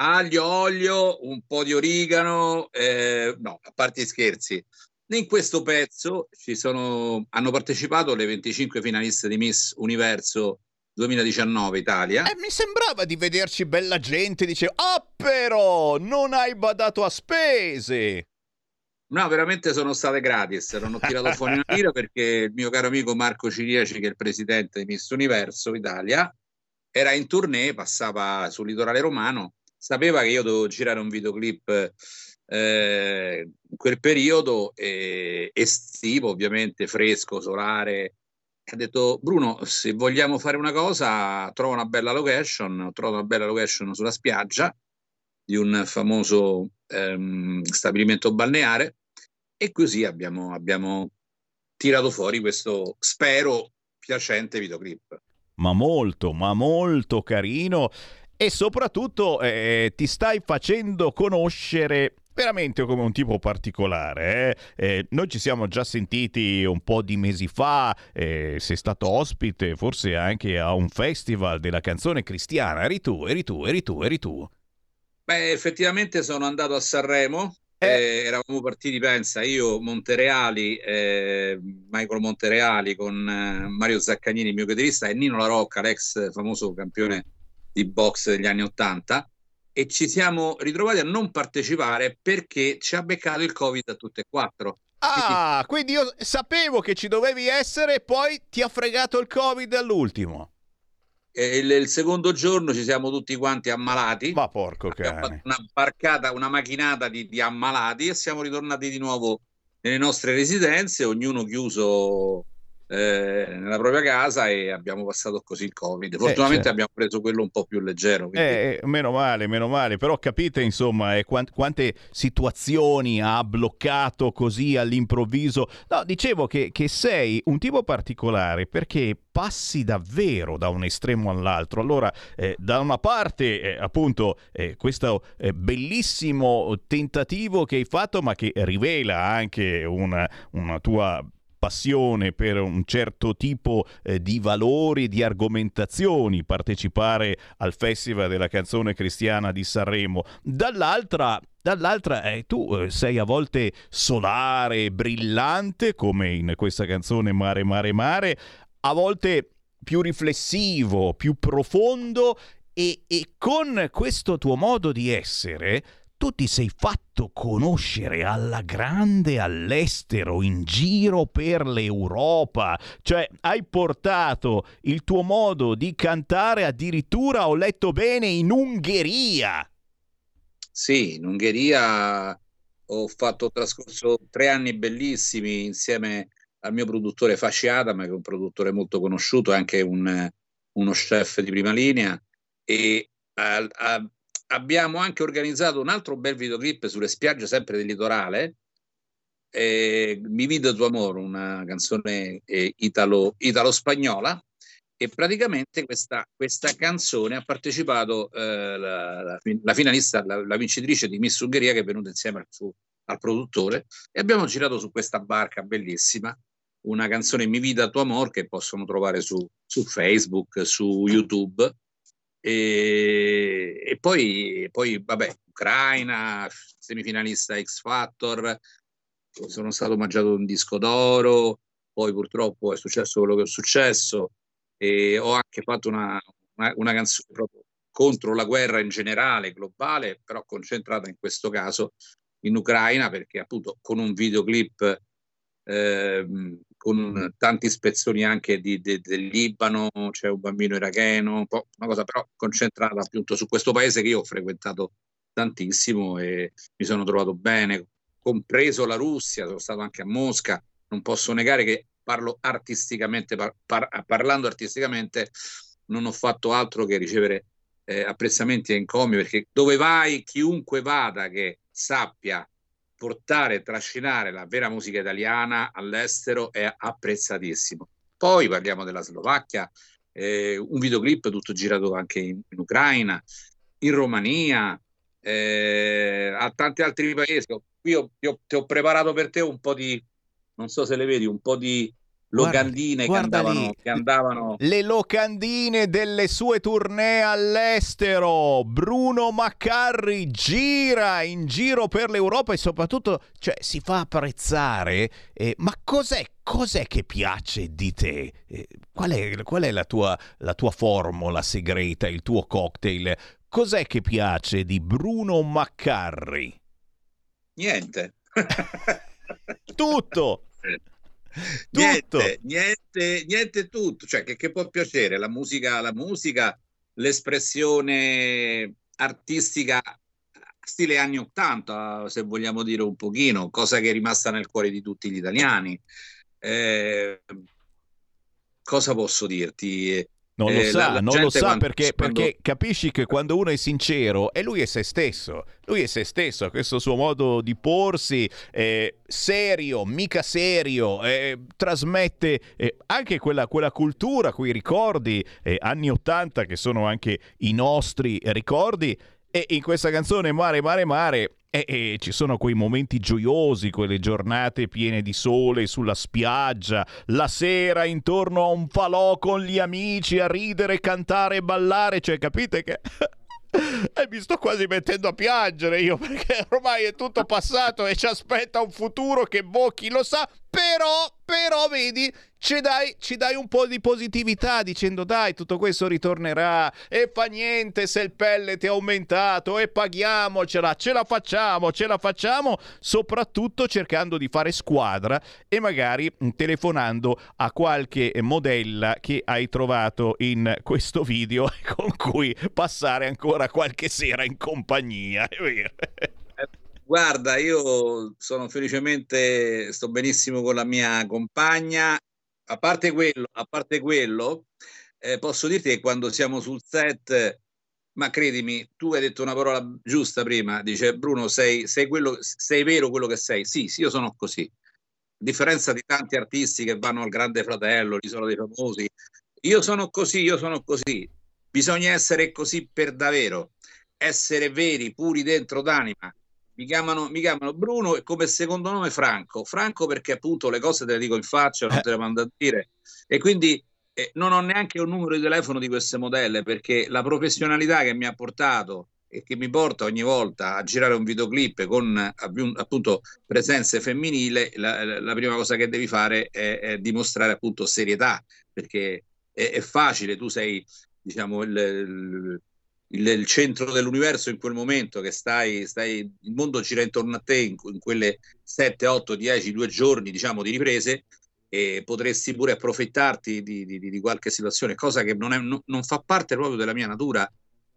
Aglio, olio, un po' di origano, eh, no, a parte scherzi. In questo pezzo ci sono, hanno partecipato le 25 finaliste di Miss Universo 2019 Italia. Eh, mi sembrava di vederci bella gente, dicevo, ah però, non hai badato a spese! No, veramente sono state gratis, non ho tirato fuori una lira perché il mio caro amico Marco Cirieci, che è il presidente di Miss Universo Italia, era in tournée, passava sul litorale romano sapeva che io dovevo girare un videoclip eh, in quel periodo eh, estivo, ovviamente fresco, solare. Ha detto Bruno, se vogliamo fare una cosa, trova una bella location, trova una bella location sulla spiaggia di un famoso ehm, stabilimento balneare e così abbiamo, abbiamo tirato fuori questo, spero, piacente videoclip. Ma molto, ma molto carino e soprattutto eh, ti stai facendo conoscere veramente come un tipo particolare. Eh? Eh, noi ci siamo già sentiti un po' di mesi fa, eh, sei stato ospite forse anche a un festival della canzone cristiana, eri tu, eri tu, eri tu, eri tu. Beh, effettivamente sono andato a Sanremo. Eh, eravamo partiti, pensa, io Montereali, eh, Michael Montereali con eh, Mario Zaccagnini, mio chitarrista, e Nino La Rocca, l'ex famoso campione di box degli anni Ottanta e ci siamo ritrovati a non partecipare perché ci ha beccato il Covid a tutte e quattro. Ah, quindi io sapevo che ci dovevi essere e poi ti ha fregato il Covid all'ultimo. E il, il, secondo giorno ci siamo tutti quanti ammalati. Ma porco cane. Una barcata, una macchinata di, di ammalati e siamo ritornati di nuovo nelle nostre residenze, ognuno chiuso eh, nella propria casa e abbiamo passato così il covid. Fortunatamente eh, abbiamo preso quello un po' più leggero quindi... eh, meno male meno male. Però capite insomma eh, quant- quante situazioni ha bloccato così all'improvviso? No dicevo che, che sei un tipo particolare perché passi davvero da un estremo all'altro. Allora, eh, da una parte, eh, appunto, eh, questo eh, bellissimo tentativo che hai fatto, ma che rivela anche una, una tua passione per un certo tipo eh, di valori, di argomentazioni, partecipare al Festival della canzone cristiana di Sanremo. Dall'altra dall'altra eh, tu eh, sei a volte solare, brillante, come in questa canzone Mare, Mare, Mare, a volte più riflessivo, più profondo e, e con questo tuo modo di essere tu ti sei fatto conoscere alla grande all'estero, in giro per l'Europa, cioè hai portato il tuo modo di cantare addirittura, ho letto bene, in Ungheria. Sì, in Ungheria ho fatto trascorso tre anni bellissimi insieme al mio produttore Fasci Adam, che è un produttore molto conosciuto, anche un, uno chef di prima linea, e a, a, abbiamo anche organizzato un altro bel videoclip sulle spiagge sempre del litorale, eh, Mi video tuo amore, una canzone eh, italo, italo-spagnola, e praticamente questa, questa canzone ha partecipato eh, la, la, la, finalista, la, la, vincitrice di Miss Ungheria che è venuta insieme al, suo, al produttore e abbiamo girato su questa barca bellissima una canzone Mi Vida tuo amor che possono trovare su, su Facebook, su YouTube e, e poi, poi, vabbè, Ucraina, semifinalista X Factor, sono stato mangiato un disco d'oro, poi purtroppo è successo quello che è successo e ho anche fatto una, una, una canzone proprio contro la guerra in generale, globale, però concentrata in questo caso in Ucraina perché appunto con un videoclip eh, con tanti spezzoni anche di, di, del Libano, c'è un bambino iracheno, un po' una cosa però concentrata appunto su questo paese che io ho frequentato tantissimo e mi sono trovato bene, compreso la Russia, sono stato anche a Mosca, non posso negare che parlo artisticamente, par, par, parlando artisticamente non ho fatto altro che ricevere eh, apprezzamenti e encomi perché dove vai, chiunque vada che sappia portare e trascinare la vera musica italiana all'estero è apprezzatissimo. Poi parliamo della Slovacchia, eh, un videoclip tutto girato anche in, in Ucraina, in Romania, eh, a tanti altri paesi. Qui ho, ho, ti ho preparato per te un po' di, non so se le vedi, un po' di locandine guarda, guarda che, andavano, che, andavano, Le locandine delle sue tournée all'estero. Bruno Maccarri gira in giro per l'Europa e soprattutto cioè, si fa apprezzare. Eh, ma cos'è, cos'è, che piace di te? Eh, qual è, qual è la, tua, la tua formula segreta, il tuo cocktail? Cos'è che piace di Bruno Maccarri? Niente. Tutto. niente, niente, niente tutto, cioè che, che, può piacere la musica, la musica, l'espressione artistica stile anni 80, se vogliamo dire un pochino, cosa che è rimasta nel cuore di tutti gli italiani. Eh, cosa posso dirti? Non lo eh, sa, la, la non lo sa perché, quando... perché, capisci che quando uno è sincero e lui è se stesso, lui è se stesso, ha questo suo modo di porsi eh, serio, mica serio, eh, trasmette anche quella, quella, cultura, quei ricordi anni 80 che sono anche i nostri ricordi e in questa canzone Mare, Mare, Mare e, e, ci sono quei momenti gioiosi, quelle giornate piene di sole sulla spiaggia, la sera intorno a un falò con gli amici a ridere, cantare e ballare, cioè capite che... E mi sto quasi mettendo a piangere io perché ormai è tutto passato e ci aspetta un futuro che boh chi lo sa, però, però vedi, ci dai, ci dai, un po' di positività dicendo dai tutto questo ritornerà e fa niente se il pellet è aumentato e paghiamocela, ce la facciamo, ce la facciamo, soprattutto cercando di fare squadra e magari telefonando a qualche modella che hai trovato in questo video con cui passare ancora qualche sera in compagnia. È vero. Guarda, io sono felicemente, sto benissimo con la mia compagna a parte quello, a parte quello eh, posso dirti che quando siamo sul set, ma credimi, tu hai detto una parola giusta prima, dice Bruno, sei, sei, quello, sei vero quello che sei. Sì, sì, io sono così. A differenza di tanti artisti che vanno al Grande Fratello, l'isola dei famosi, io sono così, io sono così. Bisogna essere così per davvero, essere veri, puri dentro d'anima mi chiamano, mi chiamano Bruno e come secondo nome Franco. Franco perché appunto le cose te le dico in faccia, non te le mando a dire. E quindi eh, non ho neanche un numero di telefono di queste modelle perché la professionalità che mi ha portato e che mi porta ogni volta a girare un videoclip con appunto presenze femminili, la, la prima cosa che devi fare è, è dimostrare appunto serietà perché è, è, facile, tu sei diciamo il, il il, il centro dell'universo in quel momento, che stai, stai, il mondo gira intorno a te in, in quelle 7, 8, 10, due giorni diciamo di riprese e potresti pure approfittarti di, di, di qualche situazione, cosa che non, è, no, non, fa parte proprio della mia natura.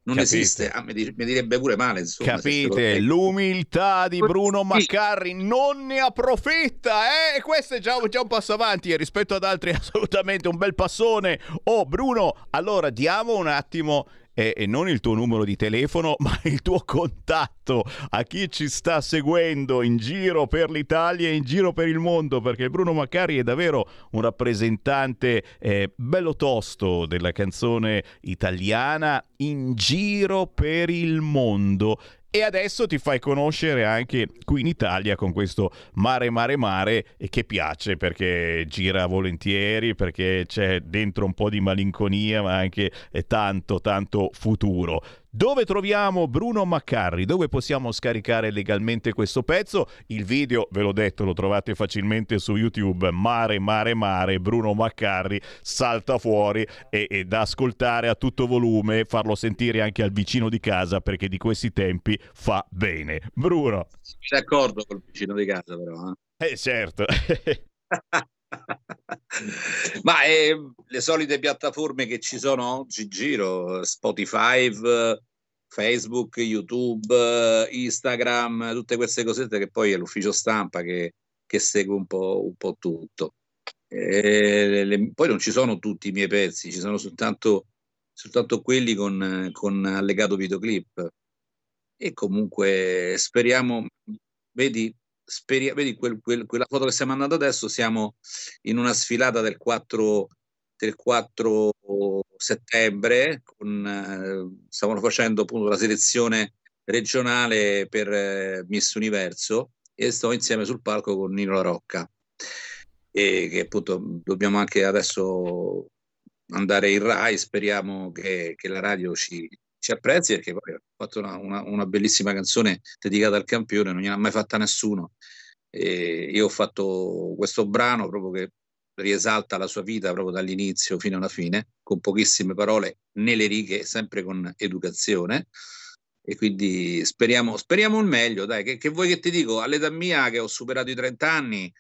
Non Capite. esiste, ah, mi, mi, direbbe pure male. Insomma, Capite? L'umiltà di Bruno Maccarri non ne approfitta, eh? Questo è già, già un passo avanti e rispetto ad altri assolutamente un bel passone. Oh, Bruno, allora diamo un attimo e, non il tuo numero di telefono, ma il tuo contatto a chi ci sta seguendo in giro per l'Italia e in giro per il mondo, perché Bruno Maccari è davvero un rappresentante eh, bello tosto della canzone italiana in giro per il mondo e adesso ti fai conoscere anche qui in Italia con questo Mare Mare Mare che piace perché gira volentieri, perché c'è dentro un po' di malinconia ma anche tanto tanto futuro. Dove troviamo Bruno Maccarri? Dove possiamo scaricare legalmente questo pezzo? Il video, ve l'ho detto, lo trovate facilmente su YouTube. Mare, mare, mare, Bruno Maccarri salta fuori e, e da ascoltare a tutto volume, farlo sentire anche al vicino di casa perché di questi tempi fa bene. Bruno. Sei d'accordo col vicino di casa però? Eh, eh certo. Ma eh, le solite piattaforme che ci sono oggi in giro, Spotify, Facebook, YouTube, Instagram, tutte queste cosette che poi è l'ufficio stampa che, che segue un po', un po tutto. Le, le, poi non ci sono tutti i miei pezzi, ci sono soltanto, soltanto quelli con, con allegato videoclip. E comunque speriamo, vedi, Speria, vedi quel, quel, quella foto che stiamo andando adesso, siamo in una sfilata del 4, del 4 settembre, con, eh, stavano facendo appunto la selezione regionale per eh, Miss Universo e sto insieme sul palco con Nino La Rocca. E che appunto dobbiamo anche adesso andare in Rai, speriamo che, che la radio ci, ci apprezzi perché poi ha fatto una, una, una, bellissima canzone dedicata al campione, non gliel'ha mai fatta nessuno. E io ho fatto questo brano proprio che riesalta la sua vita proprio dall'inizio fino alla fine, con pochissime parole nelle righe, sempre con educazione. E quindi speriamo, speriamo il meglio, dai, che, che vuoi che ti dico? All'età mia che ho superato i 30 anni,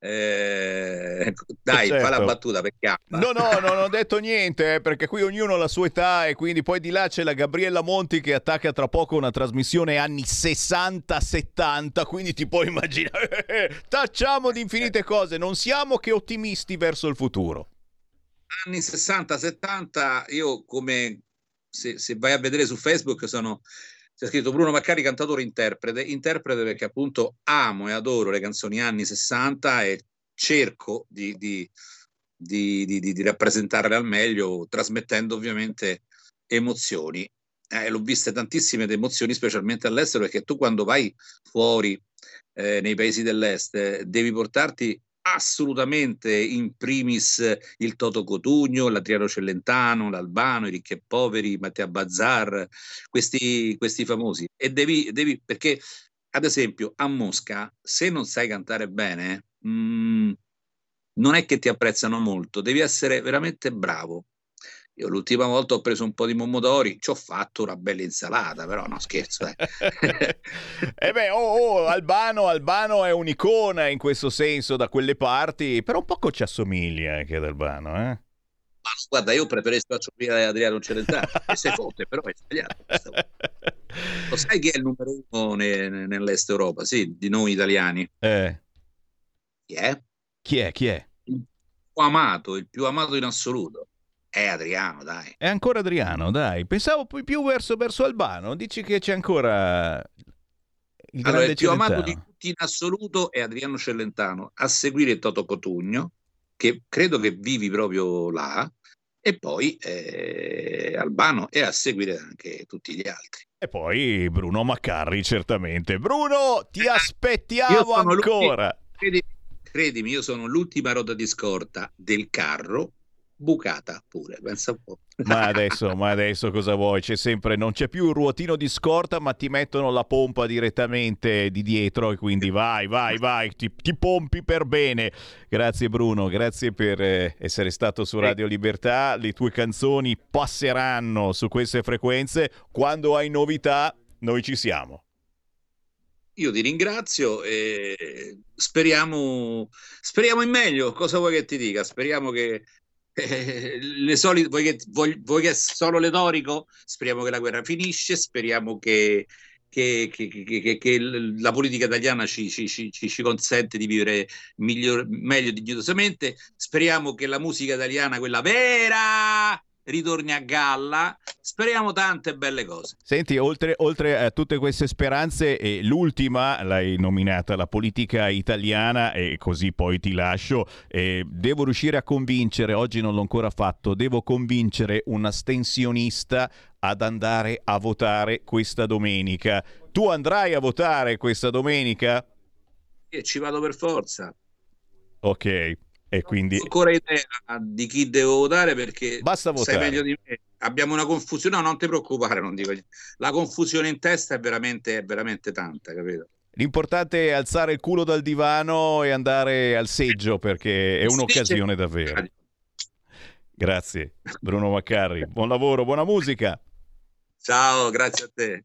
eh, dai, certo. fa la certo. battuta per chiappa. No, no, non ho detto niente eh, perché qui ognuno ha la sua età e quindi poi di là c'è la Gabriella Monti che attacca tra poco una trasmissione anni 60-70, quindi ti puoi immaginare. Tacciamo di infinite cose, non siamo che ottimisti verso il futuro. Anni 60-70, io come se, se vai a vedere su Facebook sono c'è scritto Bruno Maccari, cantatore interprete, interprete perché appunto amo e adoro le canzoni anni 60 e cerco di, di, di, di rappresentarle al meglio, trasmettendo ovviamente emozioni. Eh, l'ho viste tantissime emozioni, specialmente all'estero, perché tu quando vai fuori eh, nei paesi dell'est eh, devi portarti assolutamente in primis il Toto Cotugno, l'Adriano Cellentano, l'Albano, i ricchi e poveri, Matteo Bazzar, questi, questi famosi. E devi, devi, perché ad esempio a Mosca, se non sai cantare bene, mh, mm, non è che ti apprezzano molto, devi essere veramente bravo. Io l'ultima volta ho preso un po' di pomodori, ci ho fatto una bella insalata, però no scherzo. Eh. eh beh, oh, oh, Albano, Albano è un'icona in questo senso da quelle parti, però un poco ci assomiglia anche ad Albano, eh? Ma guarda, io preferisco assomiglia ad Adriano Celentano, e se fotte, però è sbagliato. Lo sai chi è il numero uno ne, nell'est Europa? Sì, di noi italiani. Eh. Chi è? Chi è? Chi è? Il più amato, il più amato in assoluto. È Adriano, dai. È ancora Adriano, dai. Pensavo poi più verso, verso Albano. Dici che c'è ancora il allora, il più amato di tutti in assoluto è Adriano Celentano, a seguire Toto Cotugno, che credo che vivi proprio là, e poi eh, Albano e a seguire anche tutti gli altri. E poi Bruno Maccarri, certamente. Bruno, ti aspettiamo ancora. Credimi, credimi, io sono l'ultima roda di scorta del carro bucata pure, pensa un po'. Ma adesso, ma adesso cosa vuoi? C'è sempre, non c'è più il ruotino di scorta, ma ti mettono la pompa direttamente di dietro e quindi vai, vai, vai, ti, ti pompi per bene. Grazie Bruno, grazie per eh, essere stato su Radio Libertà. Le tue canzoni passeranno su queste frequenze. Quando hai novità, noi ci siamo. Io ti ringrazio e speriamo, speriamo in meglio. Cosa vuoi che ti dica? Speriamo che le solite, vuoi che, vuoi, vuoi che solo l'etorico? Speriamo che la guerra finisce, speriamo che, che, che, che la politica italiana ci, ci, ci, ci consente di vivere miglior, meglio dignitosamente, speriamo che la musica italiana, quella vera, ritorni a galla. Speriamo tante belle cose. Senti, oltre, oltre a tutte queste speranze, eh, l'ultima l'hai nominata la politica italiana e così poi ti lascio. Eh, devo riuscire a convincere, oggi non l'ho ancora fatto, devo convincere un astensionista ad andare a votare questa domenica. Tu andrai a votare questa domenica? E ci vado per forza. Ok. E quindi... Non ho ancora idea di chi devo votare perché Basta votare. sai meglio di me. Abbiamo una confusione, no, non ti preoccupare, non dico La confusione in testa è veramente, è veramente tanta, capito? L'importante è alzare il culo dal divano e andare al seggio perché è un'occasione davvero. Grazie Bruno Maccarri, buon lavoro, buona musica. Ciao, grazie a te.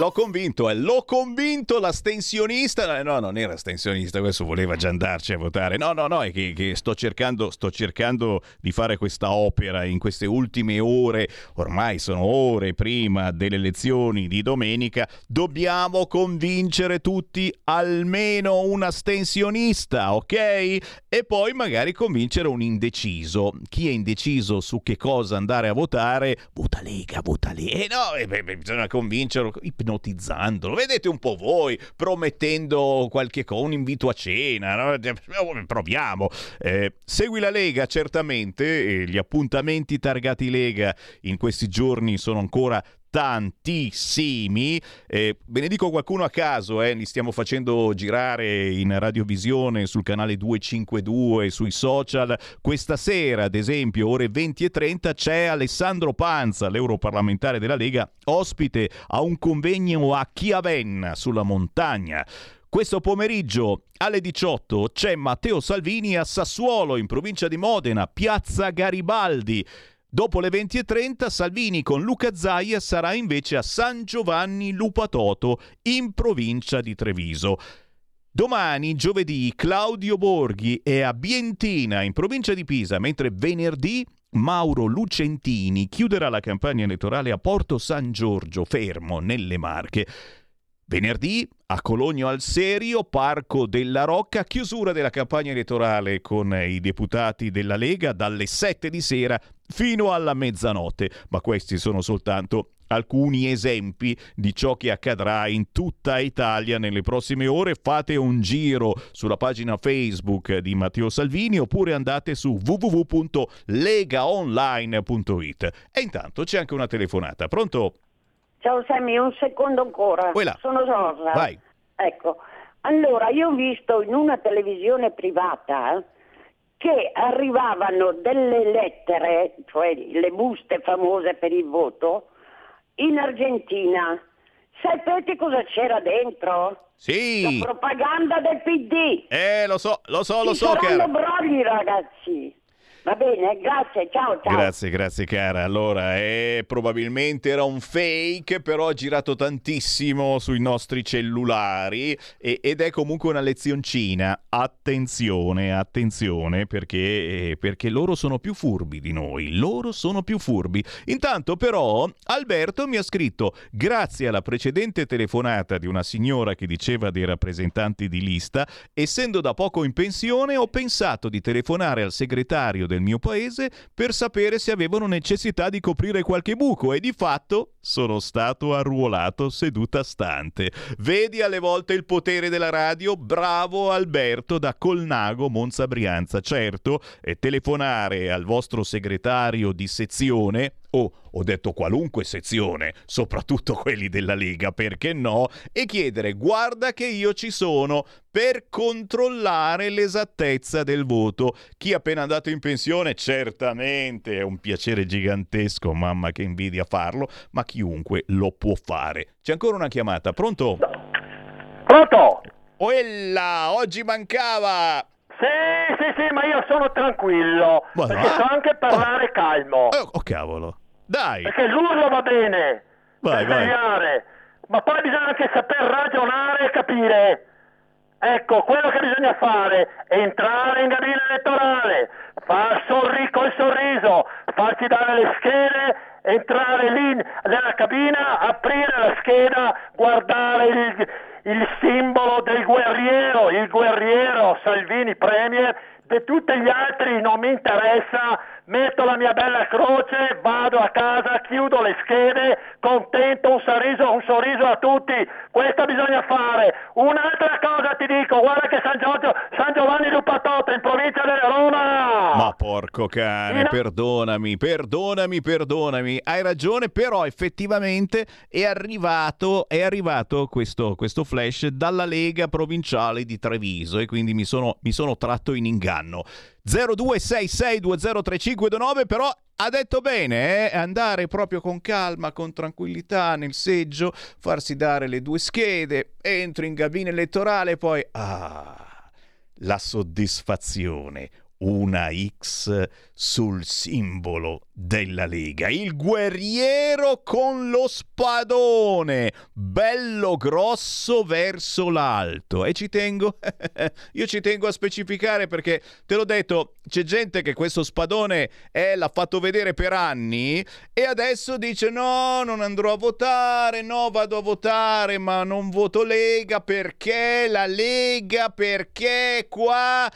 L'ho convinto, eh, l'ho convinto l'astensionista. No, non era astensionista, questo voleva già andarci a votare. No, no, no, è che, che sto, cercando, sto cercando di fare questa opera in queste ultime ore. Ormai sono ore prima delle elezioni di domenica. Dobbiamo convincere tutti almeno un astensionista, ok? E poi magari convincere un indeciso. Chi è indeciso su che cosa andare a votare, vota Lega, vota Lega. E eh no, eh, beh, bisogna convincerlo ipnotizzandolo. Vedete un po' voi, promettendo qualche cosa, un invito a cena. No? Proviamo. Eh, segui la Lega, certamente. gli appuntamenti targati Lega in questi giorni sono ancora tantissimi. Eh, ve ne dico qualcuno a caso, eh, li stiamo facendo girare in radiovisione sul canale 252, sui social. Questa sera, ad esempio, ore 20 e 30, c'è Alessandro Panza, l'europarlamentare della Lega, ospite a un convegno a Chiavenna, sulla montagna. Questo pomeriggio alle 18 c'è Matteo Salvini a Sassuolo, in provincia di Modena, Piazza Garibaldi. Dopo le 20.30 Salvini con Luca Zaia sarà invece a San Giovanni Lupatoto in provincia di Treviso. Domani, giovedì, Claudio Borghi è a Bientina in provincia di Pisa, mentre venerdì Mauro Lucentini chiuderà la campagna elettorale a Porto San Giorgio, fermo nelle Marche. Venerdì a Cologno al Serio, Parco della Rocca, chiusura della campagna elettorale con i deputati della Lega dalle 7 di sera fino alla mezzanotte, ma questi sono soltanto alcuni esempi di ciò che accadrà in tutta Italia nelle prossime ore. Fate un giro sulla pagina Facebook di Matteo Salvini oppure andate su www.legaonline.it. E intanto c'è anche una telefonata. Pronto? Ciao Sammy, un secondo ancora. Quella. Sono Rosa. Vai. Ecco, allora io ho visto in una televisione privata che arrivavano delle lettere, cioè le buste famose per il voto, in Argentina. Sapete cosa c'era dentro? Sì. La propaganda del PD. Eh, lo so, lo so, lo Ci so. saranno Che... bravi ragazzi. Va bene, grazie, ciao ciao. Grazie, grazie cara. Allora, eh, probabilmente era un fake, però ha girato tantissimo sui nostri cellulari e, ed è comunque una lezioncina. Attenzione, attenzione, perché, eh, perché loro sono più furbi di noi. Loro sono più furbi. Intanto però Alberto mi ha scritto, grazie alla precedente telefonata di una signora che diceva dei rappresentanti di lista, essendo da poco in pensione ho pensato di telefonare al segretario del mio paese per sapere se avevano necessità di coprire qualche buco e di fatto sono stato arruolato seduta stante. Vedi alle volte il potere della radio? Bravo Alberto da Colnago, Monza Brianza. Certo, e telefonare al vostro segretario di sezione oh, ho detto qualunque sezione, soprattutto quelli della Lega, perché no? E chiedere guarda che io ci sono per controllare l'esattezza del voto. Chi è appena andato in pensione certamente è un piacere gigantesco, mamma che invidia farlo, ma chiunque lo può fare. C'è ancora una chiamata, pronto? Pronto? Quella, oggi mancava! Sì, sì, sì, ma io sono tranquillo. Ma perché no? so anche parlare calmo. Oh, oh, cavolo. Dai. Perché l'urlo va bene. Vai, vai. svegliare. Ma poi bisogna anche saper ragionare e capire. Ecco, quello che bisogna fare è entrare in cabina elettorale, far sorri col sorriso, farci dare le schede, entrare lì nella cabina, aprire la scheda, guardare il, il simbolo del guerriero, il guerriero Salvini Premier, di tutti gli altri non mi interessa, metto la mia bella croce, vado a casa, chiudo le schede, contento, un sorriso, un sorriso a tutti, questo bisogna fare. Un'altra cosa ti dico, guarda che San, Giorgio, San Giovanni Lupatotto in provincia di Roma. Ma porco cane, In- perdonami, perdonami, perdonami. Hai ragione, però effettivamente è arrivato, è arrivato questo, questo flash dalla Lega Provinciale di Treviso e quindi mi sono, mi sono tratto in inganno. 0266203529 però ha detto bene, eh? andare proprio con calma, con tranquillità nel seggio, farsi dare le due schede, entro in cabina elettorale e poi... Ah, la soddisfazione, una X sul simbolo della Lega, il guerriero con lo spadone, bello grosso verso l'alto. E ci tengo, io ci tengo a specificare perché te l'ho detto, c'è gente che questo spadone eh, l'ha fatto vedere per anni e adesso dice no, non andrò a votare, no, vado a votare, ma non voto Lega perché la Lega, perché qua...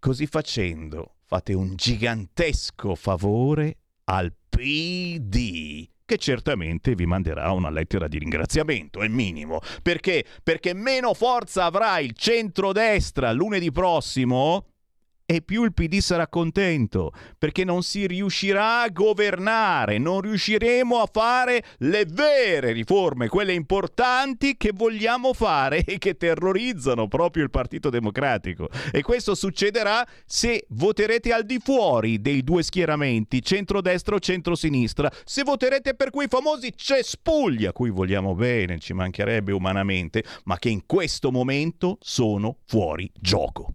Così facendo fate un gigantesco favore al PD che certamente vi manderà una lettera di ringraziamento, è minimo. Perché? Perché meno forza avrà il centrodestra lunedì prossimo e più il PD sarà contento, perché non si riuscirà a governare, non riusciremo a fare le vere riforme, quelle importanti che vogliamo fare e che terrorizzano proprio il Partito Democratico. E questo succederà se voterete al di fuori dei due schieramenti, centrodestra o centrosinistra, se voterete per quei famosi cespugli a cui vogliamo bene, ci mancherebbe umanamente, ma che in questo momento sono fuori gioco.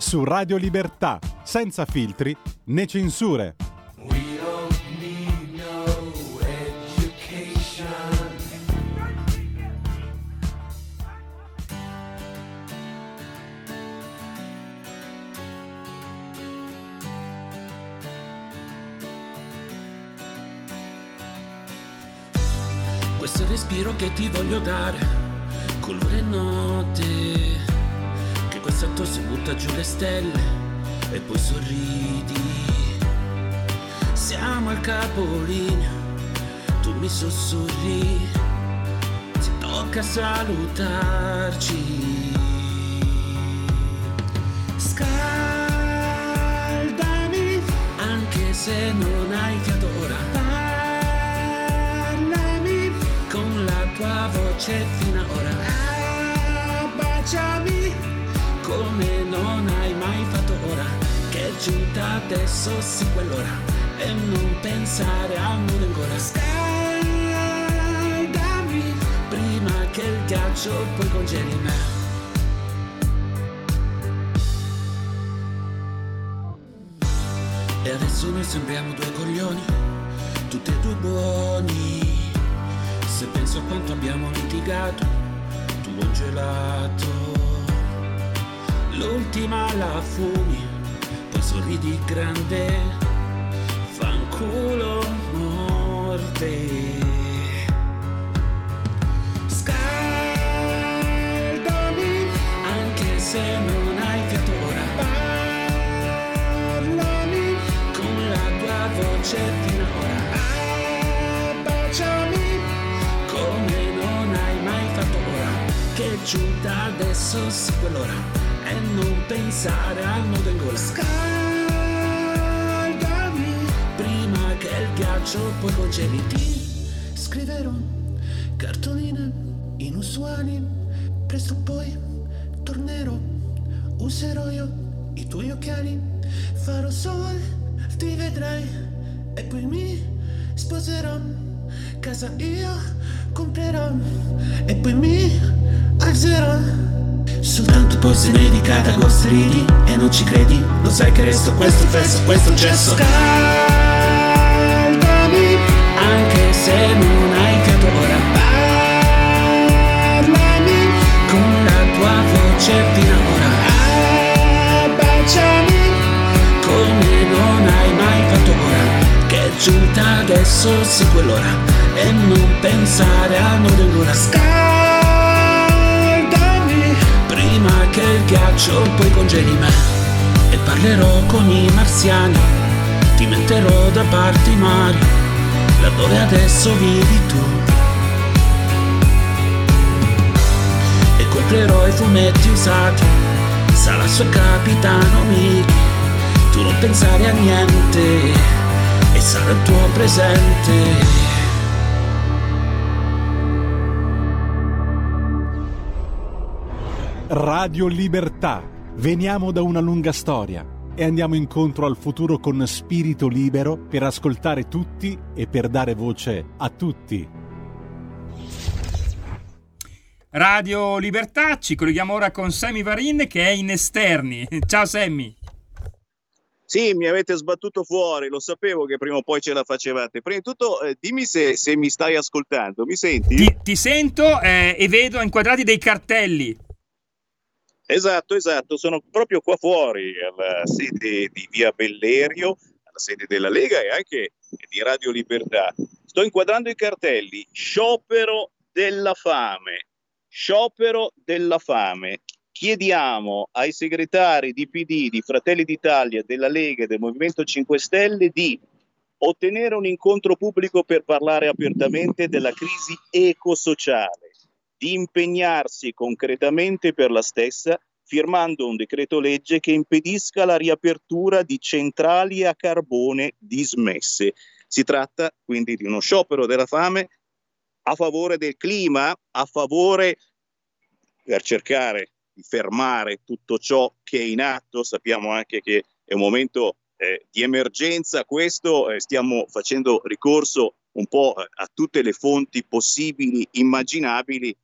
su Radio Libertà, senza filtri né censure. Questo respiro che ti voglio dare, colore notte, sotto si butta giù le stelle e poi sorridi. Siamo al capolinea, mi sussurri, ti tocca salutarci. Scaldami, anche se non hai fiato ora. Parlami con la tua voce fina ora. Abbracciami come non hai mai fatto ora. Che è giunta adesso sì quell'ora. E non pensare a nulla ancora. Scaldami prima che il ghiaccio poi congeli me. E adesso noi sembriamo due coglioni, tutti e due buoni. Se penso a quanto abbiamo litigato, tu ho gelato. L'ultima la fumi, poi sorridi grande, fanculo morte. Scaldami, anche se non hai fiato ora. Parlami con la tua voce fino ora. Abbracciami come non hai mai fatto ora. Che giunta adesso sì quell'ora. Pensare al nodo in. Scaldami prima che il ghiaccio poi congeli. Ti scriverò cartoline inusuali. Presto poi tornerò. Userò io i tuoi occhiali. Farò sol, ti vedrai. E poi mi sposerò. Casa io comprerò. E poi mi alzerò. Soltanto poi se ne dica d'agosto ridi e non ci credi Lo sai che resto questo fesso, questo gesso Scaldami anche se non hai fiato ora. Parlami con la tua voce fino ora Abbracciami come non hai mai fatto ora. Che è giunta adesso sì quell'ora. E non pensare a nulla ancora Scaldami prima che il ghiaccio poi congeli me E parlerò con i marziani Ti metterò da parte i mari Laddove adesso vivi tu. E comprerò i fumetti usati Sarà suo capitano Mickey. Tu non pensare a niente E sarà il tuo presente Radio Libertà. Veniamo da una lunga storia e andiamo incontro al futuro con spirito libero per ascoltare tutti e per dare voce a tutti. Radio Libertà, ci colleghiamo ora con Sammy Varin che è in esterni. Ciao Sammy. Sì, mi avete sbattuto fuori, lo sapevo che prima o poi ce la facevate. Prima di tutto, eh, dimmi se, se mi stai ascoltando, mi senti? Ti, ti sento eh, e vedo inquadrati dei cartelli. Esatto, esatto, sono proprio qua fuori, alla sede di Via Bellerio, alla sede della Lega e anche di Radio Libertà. Sto inquadrando i cartelli, sciopero della fame, sciopero della fame. Chiediamo ai segretari di PD, di Fratelli d'Italia, della Lega e del Movimento 5 Stelle di ottenere un incontro pubblico per parlare apertamente della crisi ecosociale di impegnarsi concretamente per la stessa, firmando un decreto legge che impedisca la riapertura di centrali a carbone dismesse. Si tratta quindi di uno sciopero della fame a favore del clima, a favore per cercare di fermare tutto ciò che è in atto. Sappiamo anche che è un momento eh, di emergenza, questo eh, stiamo facendo ricorso un po' a tutte le fonti possibili, immaginabili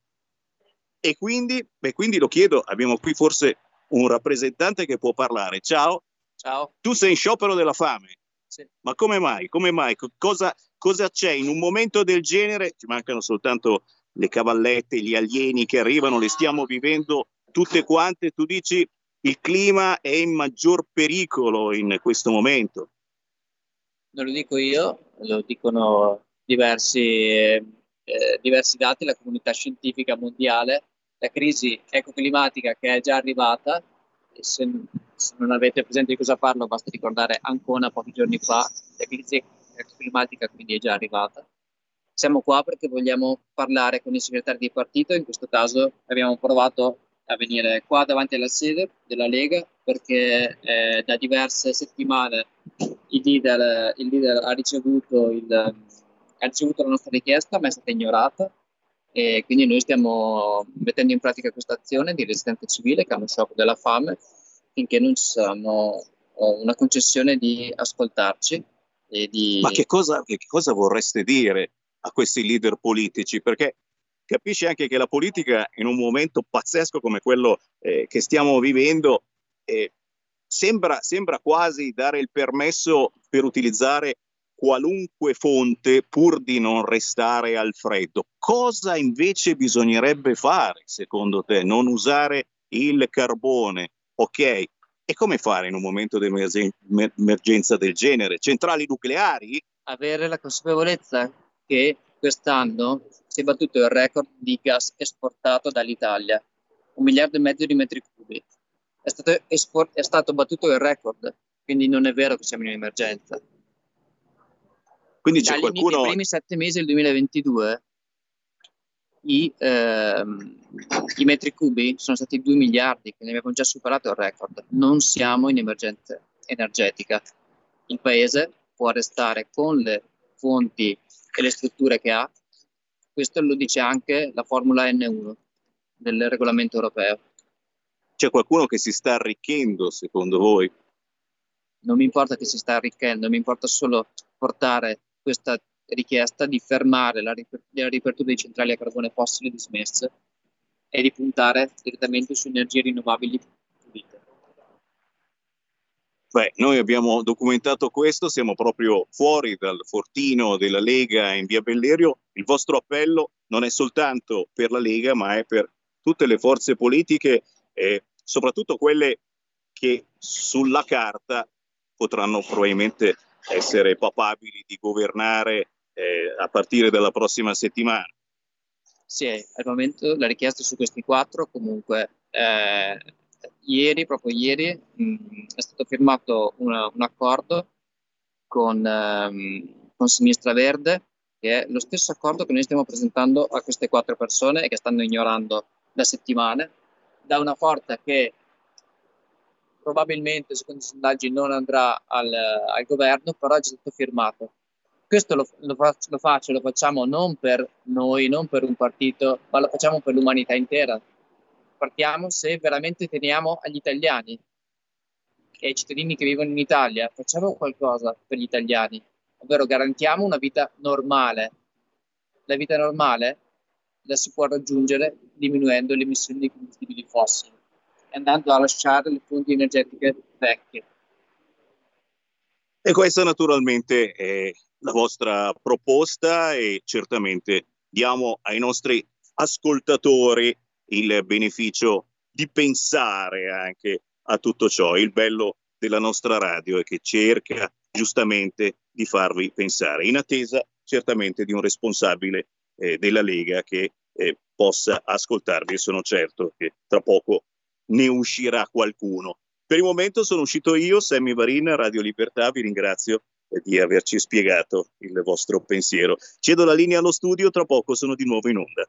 e quindi, beh, quindi lo chiedo, abbiamo qui forse un rappresentante che può parlare. Ciao. Ciao. Tu sei in sciopero della fame. Sì. Ma come mai? Come mai? Cosa, cosa c'è in un momento del genere? Ci mancano soltanto le cavallette, gli alieni che arrivano, le stiamo vivendo tutte quante. Tu dici il clima è in maggior pericolo in questo momento. Non lo dico io, lo dicono diversi, eh, diversi dati, la comunità scientifica mondiale la crisi ecoclimatica che è già arrivata, se, se, non avete presente di cosa parlo basta ricordare Ancona pochi giorni fa, la crisi ecoclimatica quindi è già arrivata, Siamo qua perché vogliamo parlare con i segretari di partito, in questo caso abbiamo provato a venire qua davanti alla sede della Lega perché eh, da diverse settimane il leader, il leader ha, ricevuto il, ha ricevuto la nostra richiesta ma è stata ignorata e quindi noi stiamo mettendo in pratica questa azione di resistenza civile che è uno sciopero della fame finché non ci saranno una concessione di ascoltarci di... Ma che cosa, che cosa vorreste dire a questi leader politici? Perché capisci anche che la politica in un momento pazzesco come quello eh, che stiamo vivendo eh, sembra, sembra quasi dare il permesso per utilizzare qualunque fonte pur di non restare al freddo. Cosa invece bisognerebbe fare secondo te? Non usare il carbone, ok? E come fare in un momento di emergenza del genere? Centrali nucleari? Avere la consapevolezza che quest'anno si è battuto il record di gas esportato dall'Italia, un miliardo e mezzo di metri cubi. È stato, esport- è stato battuto il record, quindi non è vero che siamo in emergenza. Quindi c'è qualcuno... Nei primi sette mesi del 2022 i, ehm, i, metri cubi sono stati 2 miliardi, quindi abbiamo già superato il record. Non siamo in emergenza energetica. Il paese può restare con le fonti e le strutture che ha. Questo lo dice anche la formula N1 del regolamento europeo. C'è qualcuno che si sta arricchendo, secondo voi? Non mi importa che si sta arricchendo, mi importa solo portare questa richiesta di fermare la, riper- la riapertura di centrali a carbone fossile dismesse e di puntare direttamente su energie rinnovabili pulite. Beh, noi abbiamo documentato questo, siamo proprio fuori dal fortino della Lega in via Bellerio. Il vostro appello non è soltanto per la Lega, ma è per tutte le forze politiche e soprattutto quelle che sulla carta potranno probabilmente essere papabili di governare eh, a partire dalla prossima settimana. Sì, al momento la richiesta su questi quattro comunque eh, ieri, proprio ieri, mh, mm, è stato firmato una, un accordo con, um, con Sinistra Verde, che è lo stesso accordo che noi stiamo presentando a queste quattro persone e che stanno ignorando da settimane, da una forza che probabilmente, secondo i sondaggi, non andrà al, al governo, però è già stato firmato questo lo, lo, lo, faccio, lo facciamo non per noi, non per un partito, ma lo facciamo per l'umanità intera. Partiamo se veramente teniamo agli italiani e ai cittadini che vivono in Italia, facciamo qualcosa per gli italiani, ovvero garantiamo una vita normale. La vita normale la si può raggiungere diminuendo le emissioni di combustibili fossili andando a lasciare le fonti energetiche vecchie. E questo naturalmente è la vostra proposta e certamente diamo ai nostri ascoltatori il beneficio di pensare anche a tutto ciò. Il bello della nostra radio è che cerca giustamente di farvi pensare, in attesa certamente di un responsabile eh, della Lega che eh, possa ascoltarvi sono certo che tra poco ne uscirà qualcuno. Per il momento sono uscito io, Sammy Varin, Radio Libertà, vi ringrazio di averci spiegato il vostro pensiero. Cedo la linea allo studio, tra poco sono di nuovo in onda.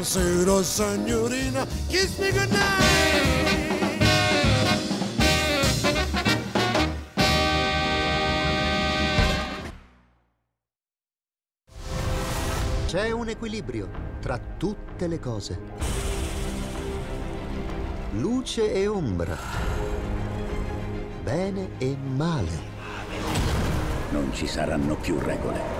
Buonasera signorina, kiss me goodnight. C'è un equilibrio tra tutte le cose. Luce e ombra. Bene e male. Non ci saranno più regole.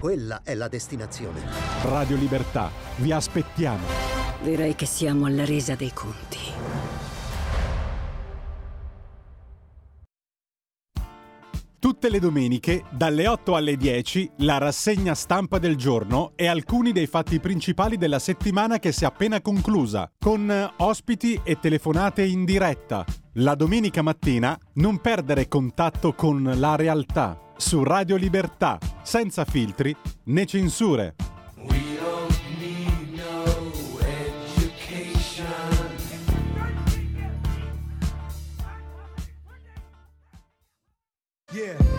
Quella è la destinazione. Radio Libertà, vi aspettiamo. Direi che siamo alla resa dei conti. Tutte le domeniche, dalle 8 alle 10, la rassegna stampa del giorno e alcuni dei fatti principali della settimana che si è appena conclusa, con eh, ospiti e telefonate in diretta. La domenica mattina non perdere contatto con la realtà su Radio Libertà, senza filtri né censure.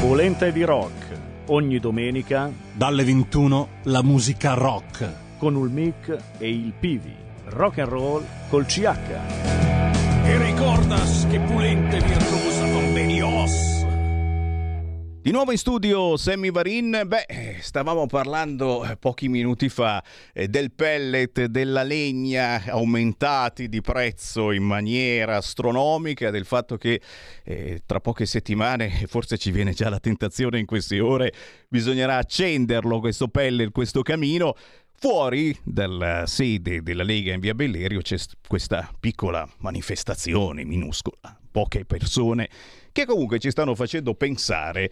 Polenta di rock. Ogni domenica dalle 21 la musica rock con il mic e il Pivi. Rock and roll col CH. E ricordas che Pulente con Benios. Di nuovo in studio Sammy Varin, beh, stavamo parlando eh, pochi minuti fa eh, del pellet, della legna aumentati di prezzo in maniera astronomica, del fatto che eh, tra poche settimane, forse ci viene già la tentazione in queste ore, bisognerà accenderlo questo pellet, questo camino. Fuori dalla sede della Lega in via Bellerio c'è questa piccola manifestazione minuscola, poche persone che comunque ci stanno facendo pensare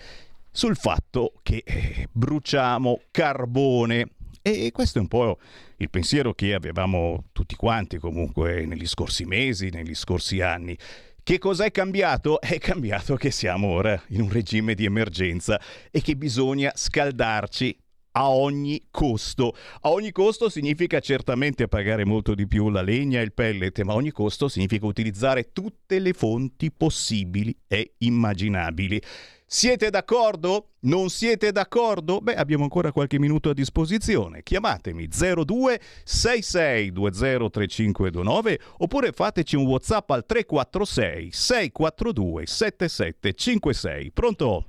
sul fatto che eh, bruciamo carbone e questo è un po' il pensiero che avevamo tutti quanti comunque negli scorsi mesi, negli scorsi anni. Che cos'è cambiato? È cambiato che siamo ora in un regime di emergenza e che bisogna scaldarci a ogni costo. A ogni costo significa certamente pagare molto di più la legna e il pellet, ma a ogni costo significa utilizzare tutte le fonti possibili e immaginabili. Siete d'accordo? Non siete d'accordo? Beh, abbiamo ancora qualche minuto a disposizione. Chiamatemi 02 6620 3529 oppure fateci un WhatsApp al 346 642 7756. Pronto?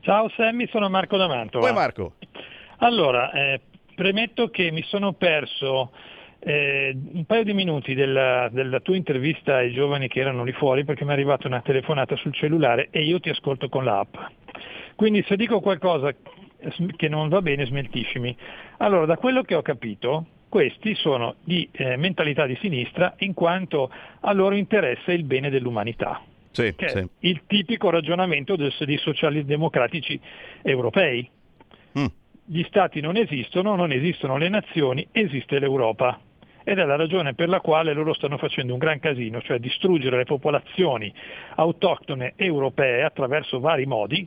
Ciao Sammy, sono Marco D'Amanto. Poi Marco. Allora, eh, premetto che mi sono perso eh, un paio di minuti della, della, tua intervista ai giovani che erano lì fuori perché mi è arrivata una telefonata sul cellulare e io ti ascolto con l'app. Quindi se dico qualcosa che non va bene smentiscimi. Allora, da quello che ho capito, questi sono di eh, mentalità di sinistra in quanto a loro interessa il bene dell'umanità. Sì, che sì. è il tipico ragionamento dei socialdemocratici europei. Mm. Gli stati non esistono, non esistono le nazioni, esiste l'Europa ed è la ragione per la quale loro stanno facendo un gran casino, cioè distruggere le popolazioni autoctone europee attraverso vari modi,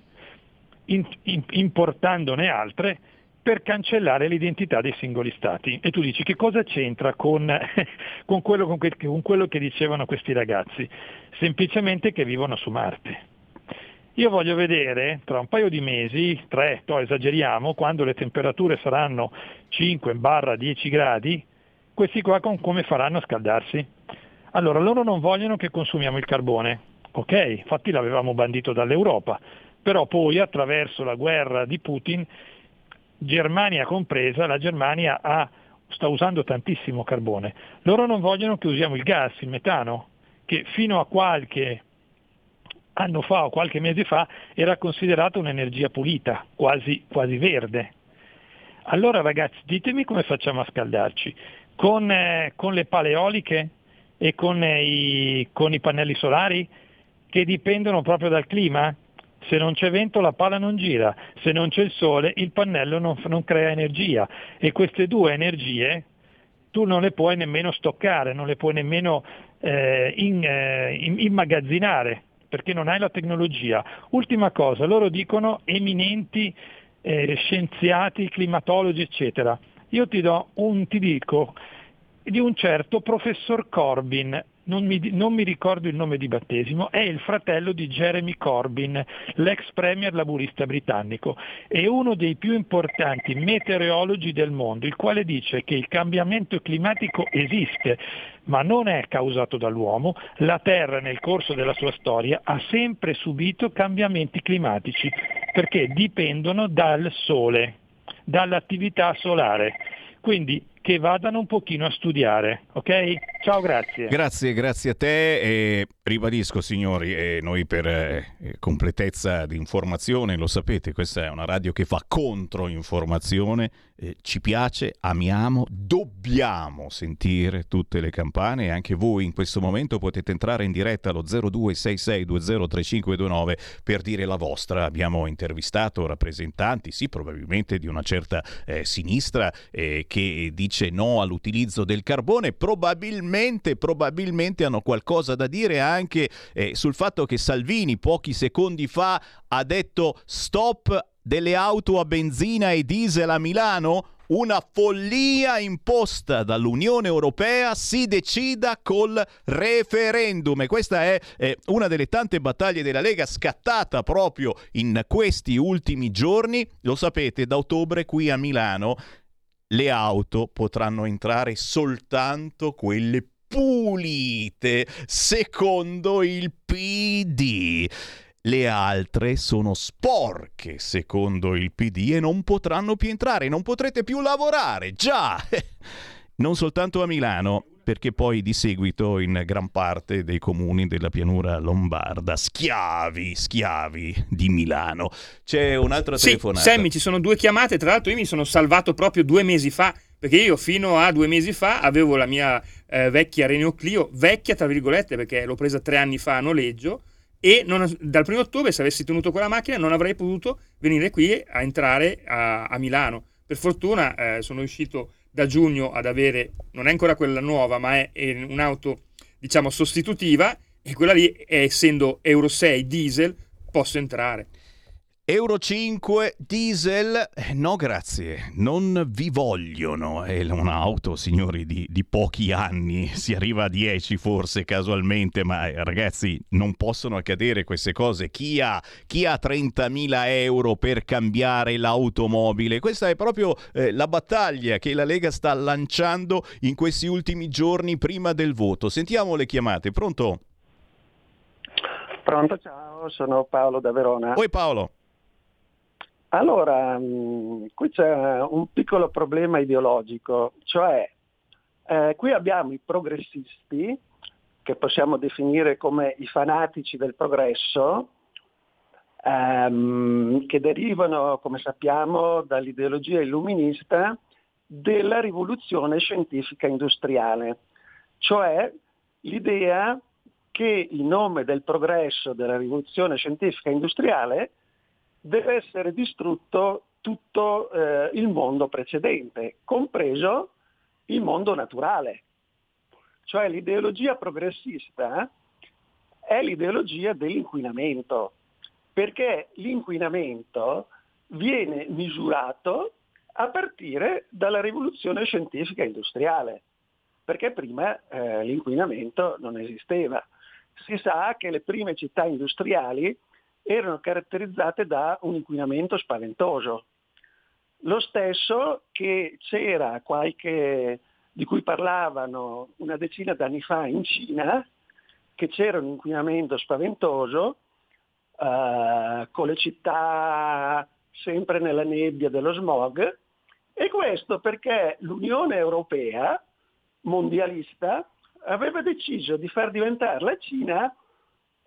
in, in, importandone altre per cancellare l'identità dei singoli stati. E tu dici che cosa c'entra con, con, quello, con, que, con quello che dicevano questi ragazzi? Semplicemente che vivono su Marte. Io voglio vedere tra un paio di mesi, tre, to, esageriamo, quando le temperature saranno 5-10 gradi, questi qua come faranno a scaldarsi? Allora, loro non vogliono che consumiamo il carbone, ok, infatti l'avevamo bandito dall'Europa, però poi attraverso la guerra di Putin, Germania compresa, la Germania ha, sta usando tantissimo carbone. Loro non vogliono che usiamo il gas, il metano, che fino a qualche anno fa o qualche mese fa era considerato un'energia pulita, quasi, quasi verde. Allora ragazzi, ditemi come facciamo a scaldarci con, eh, con le pale eoliche e con, eh, i, con i pannelli solari che dipendono proprio dal clima? Se non c'è vento la pala non gira, se non c'è il sole il pannello non, non crea energia e queste due energie tu non le puoi nemmeno stoccare, non le puoi nemmeno eh, in, eh, immagazzinare perché non hai la tecnologia. Ultima cosa, loro dicono eminenti eh, scienziati, climatologi, eccetera. Io ti do un, ti dico, di un certo professor Corbyn, non mi, non mi, ricordo il nome di battesimo, è il fratello di Jeremy Corbyn, l'ex premier laburista britannico, è uno dei più importanti meteorologi del mondo, il quale dice che il cambiamento climatico esiste, ma non è causato dall'uomo, la Terra nel corso della sua storia ha sempre subito cambiamenti climatici, perché dipendono dal Sole, dall'attività solare. Quindi che vadano un pochino a studiare, ok? Ciao, grazie. Grazie, grazie a te e ribadisco signori, eh, noi per eh, completezza di informazione, lo sapete, questa è una radio che fa controinformazione, eh, ci piace, amiamo, dobbiamo sentire tutte le campane e anche voi in questo momento potete entrare in diretta allo 0266203529 per dire la vostra. Abbiamo intervistato rappresentanti, sì, probabilmente di una certa eh, sinistra eh, che dice dice no all'utilizzo del carbone, probabilmente, probabilmente hanno qualcosa da dire anche eh, sul fatto che Salvini pochi secondi fa ha detto stop delle auto a benzina e diesel a Milano? Una follia imposta dall'Unione Europea si decida col referendum e questa è eh, una delle tante battaglie della Lega scattata proprio in questi ultimi giorni. Lo sapete, da ottobre qui a Milano le auto potranno entrare soltanto quelle pulite, secondo il PD. Le altre sono sporche, secondo il PD, e non potranno più entrare, non potrete più lavorare, già! Non soltanto a Milano, perché poi di seguito in gran parte dei comuni della pianura lombarda, schiavi, schiavi di Milano. C'è un'altra sì, telefonata. Sammy, ci sono due chiamate, tra l'altro io mi sono salvato proprio due mesi fa, perché io fino a due mesi fa avevo la mia eh, vecchia Renault Clio, vecchia tra virgolette, perché l'ho presa tre anni fa a noleggio, e non, dal primo ottobre se avessi tenuto quella macchina non avrei potuto venire qui a entrare a, a Milano. Per fortuna eh, sono riuscito da giugno ad avere, non è ancora quella nuova, ma è, è un'auto diciamo sostitutiva e quella lì, essendo Euro 6 diesel, posso entrare. Euro 5 diesel, eh, no grazie, non vi vogliono. È un'auto, signori, di, di, pochi anni, si arriva a 10 forse casualmente, ma eh, ragazzi non possono accadere queste cose. Chi ha, chi ha 30.000 euro per cambiare l'automobile? Questa è proprio eh, la battaglia che la Lega sta lanciando in questi ultimi giorni prima del voto. Sentiamo le chiamate, pronto? Pronto, ciao, sono Paolo da Verona. Oi Paolo. Allora, mm, qui c'è un piccolo problema ideologico, cioè eh, qui abbiamo i progressisti, che possiamo definire come i fanatici del progresso, ehm, che derivano, come sappiamo, dall'ideologia illuminista della rivoluzione scientifica industriale, cioè l'idea che in nome del progresso della rivoluzione scientifica industriale deve essere distrutto tutto eh, il mondo precedente, compreso il mondo naturale. Cioè l'ideologia progressista è l'ideologia dell'inquinamento, perché l'inquinamento viene misurato a partire dalla rivoluzione scientifica industriale, perché prima eh, l'inquinamento non esisteva. Si sa che le prime città industriali erano caratterizzate da un inquinamento spaventoso. Lo stesso che c'era qualche, di cui parlavano una decina d'anni fa in Cina, che c'era un inquinamento spaventoso uh, con le città sempre nella nebbia dello smog, e questo perché l'Unione Europea mondialista aveva deciso di far diventare la Cina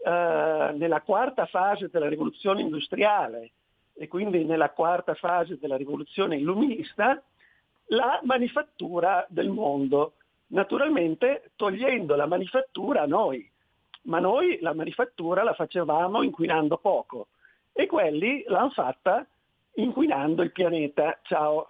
eh, nella quarta fase della rivoluzione industriale e quindi nella quarta fase della rivoluzione illuminista, la manifattura del mondo, naturalmente togliendo la manifattura a noi, ma noi la manifattura la facevamo inquinando poco e quelli l'hanno fatta inquinando il pianeta. Ciao.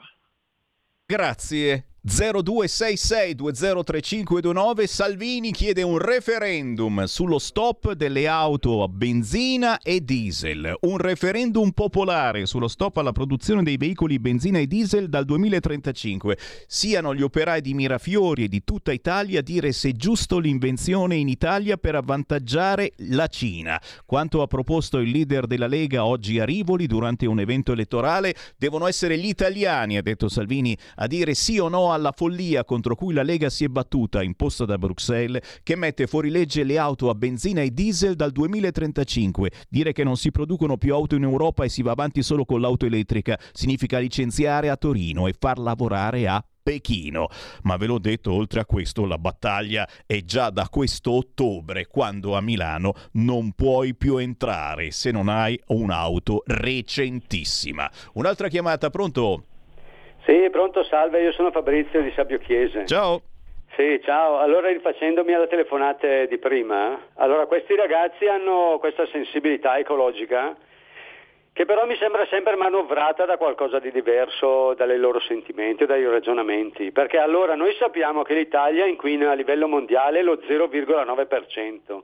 Grazie 0266 203529 Salvini chiede un referendum sullo stop delle auto a benzina e diesel. Un referendum popolare sullo stop alla produzione dei veicoli benzina e diesel dal 2035. Siano gli operai di Mirafiori e di tutta Italia a dire se è giusto l'invenzione in Italia per avvantaggiare la Cina. Quanto ha proposto il leader della Lega oggi a Rivoli durante un evento elettorale, devono essere gli italiani, ha detto Salvini, a dire sì o no alla follia contro cui la Lega si è battuta, imposta da Bruxelles, che mette fuori legge le auto a benzina e diesel dal 2035. Dire che non si producono più auto in Europa e si va avanti solo con l'auto elettrica significa licenziare a Torino e far lavorare a Pechino. Ma ve l'ho detto, oltre a questo, la battaglia è già da questo ottobre, quando a Milano non puoi più entrare se non hai un'auto recentissima. Un'altra chiamata, pronto? Sì, pronto, salve, io sono Fabrizio di Sabio Chiese. Ciao. Sì, ciao. Allora, rifacendomi alle telefonate di prima, allora questi ragazzi hanno questa sensibilità ecologica che però mi sembra sempre manovrata da qualcosa di diverso dai loro sentimenti o dai ragionamenti, perché allora noi sappiamo che l'Italia inquina a livello mondiale lo 0,9%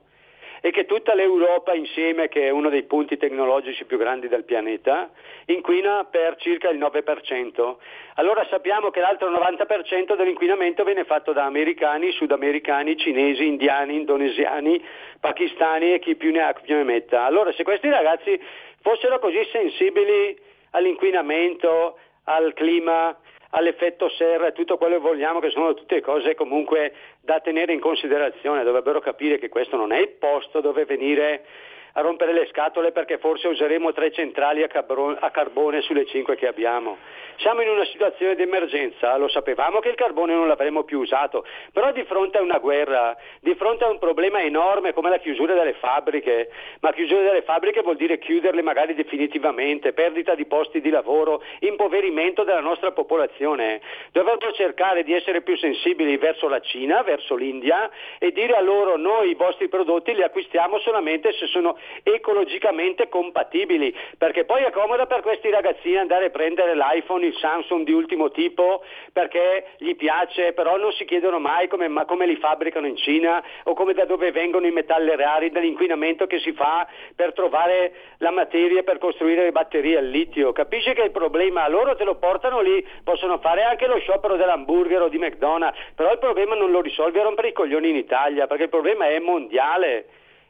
e che tutta l'Europa insieme, che è uno dei punti tecnologici più grandi del pianeta, inquina per circa il 9%. Allora sappiamo che l'altro 90% dell'inquinamento viene fatto da americani, sudamericani, cinesi, indiani, indonesiani, pakistani e chi più ne ha più ne metta. Allora se questi ragazzi fossero così sensibili all'inquinamento, al clima, all'effetto serra e tutto quello che vogliamo, che sono tutte cose comunque da tenere in considerazione, dovrebbero capire che questo non è il posto dove venire a rompere le scatole perché forse useremo tre centrali a, carbone, a carbone sulle cinque che abbiamo. Siamo in una situazione di emergenza, lo sapevamo che il carbone non l'avremmo più usato, però di fronte a una guerra, di fronte a un problema enorme come la chiusura delle fabbriche, ma chiusura delle fabbriche vuol dire chiuderle magari definitivamente, perdita di posti di lavoro, impoverimento della nostra popolazione. Dovrebbero cercare di essere più sensibili verso la Cina, verso l'India e dire a loro noi i vostri prodotti li acquistiamo solamente se sono ecologicamente compatibili, perché poi è comoda per questi ragazzini andare a prendere l'iPhone, il Samsung di ultimo tipo, perché gli piace, però non si chiedono mai come, come li fabbricano in Cina o come da dove vengono i metalli rari, dall'inquinamento che si fa per trovare la materia per costruire le batterie al litio. Capisci che il problema loro te lo portano lì, possono fare anche lo sciopero dell'hamburger o di McDonald's, però il problema non lo risolvi a rompere i coglioni in Italia, perché il problema è mondiale.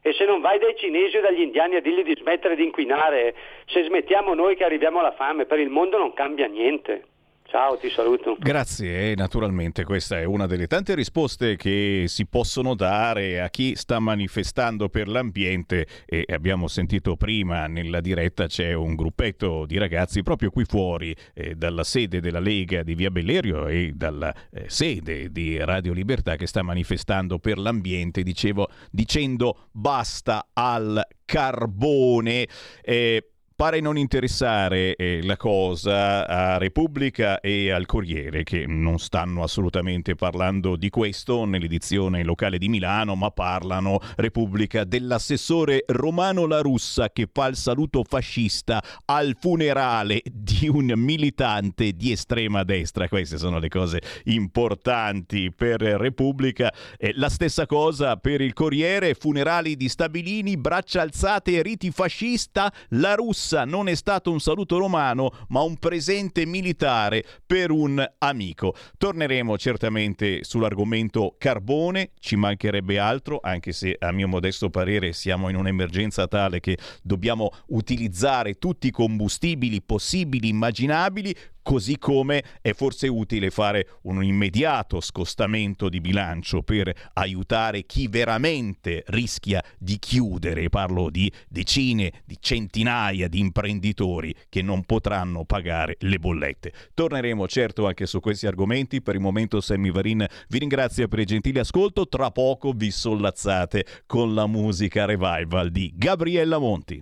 E se non vai dai cinesi o dagli indiani a dirgli di smettere di inquinare, se smettiamo noi che arriviamo alla fame, per il mondo non cambia niente. Ciao, ti saluto. Grazie, e naturalmente questa è una delle tante risposte che si possono dare a chi sta manifestando per l'ambiente e abbiamo sentito prima nella diretta c'è un gruppetto di ragazzi proprio qui fuori eh, dalla sede della Lega di Via Bellerio e dalla eh, sede di Radio Libertà che sta manifestando per l'ambiente, dicevo, dicendo basta al carbone. Eh, pare non interessare eh, la cosa a Repubblica e al Corriere che non stanno assolutamente parlando di questo nell'edizione locale di Milano, ma parlano Repubblica dell'assessore Romano La Russa che fa il saluto fascista al funerale di un militante di estrema destra. Queste sono le cose importanti per Repubblica. Eh, la stessa cosa per il Corriere, funerali di Stabilini, braccia alzate, riti fascista, La Russa Russa non è stato un saluto romano, ma un presente militare per un amico. Torneremo certamente sull'argomento carbone, ci mancherebbe altro, anche se a mio modesto parere siamo in un'emergenza tale che dobbiamo utilizzare tutti i combustibili possibili, immaginabili, così come è forse utile fare un immediato scostamento di bilancio per aiutare chi veramente rischia di chiudere. Parlo di decine, di centinaia di imprenditori che non potranno pagare le bollette. Torneremo certo anche su questi argomenti. Per il momento Sammy Varin vi ringrazio per il gentile ascolto. Tra poco vi sollazzate con la musica revival di Gabriella Monti.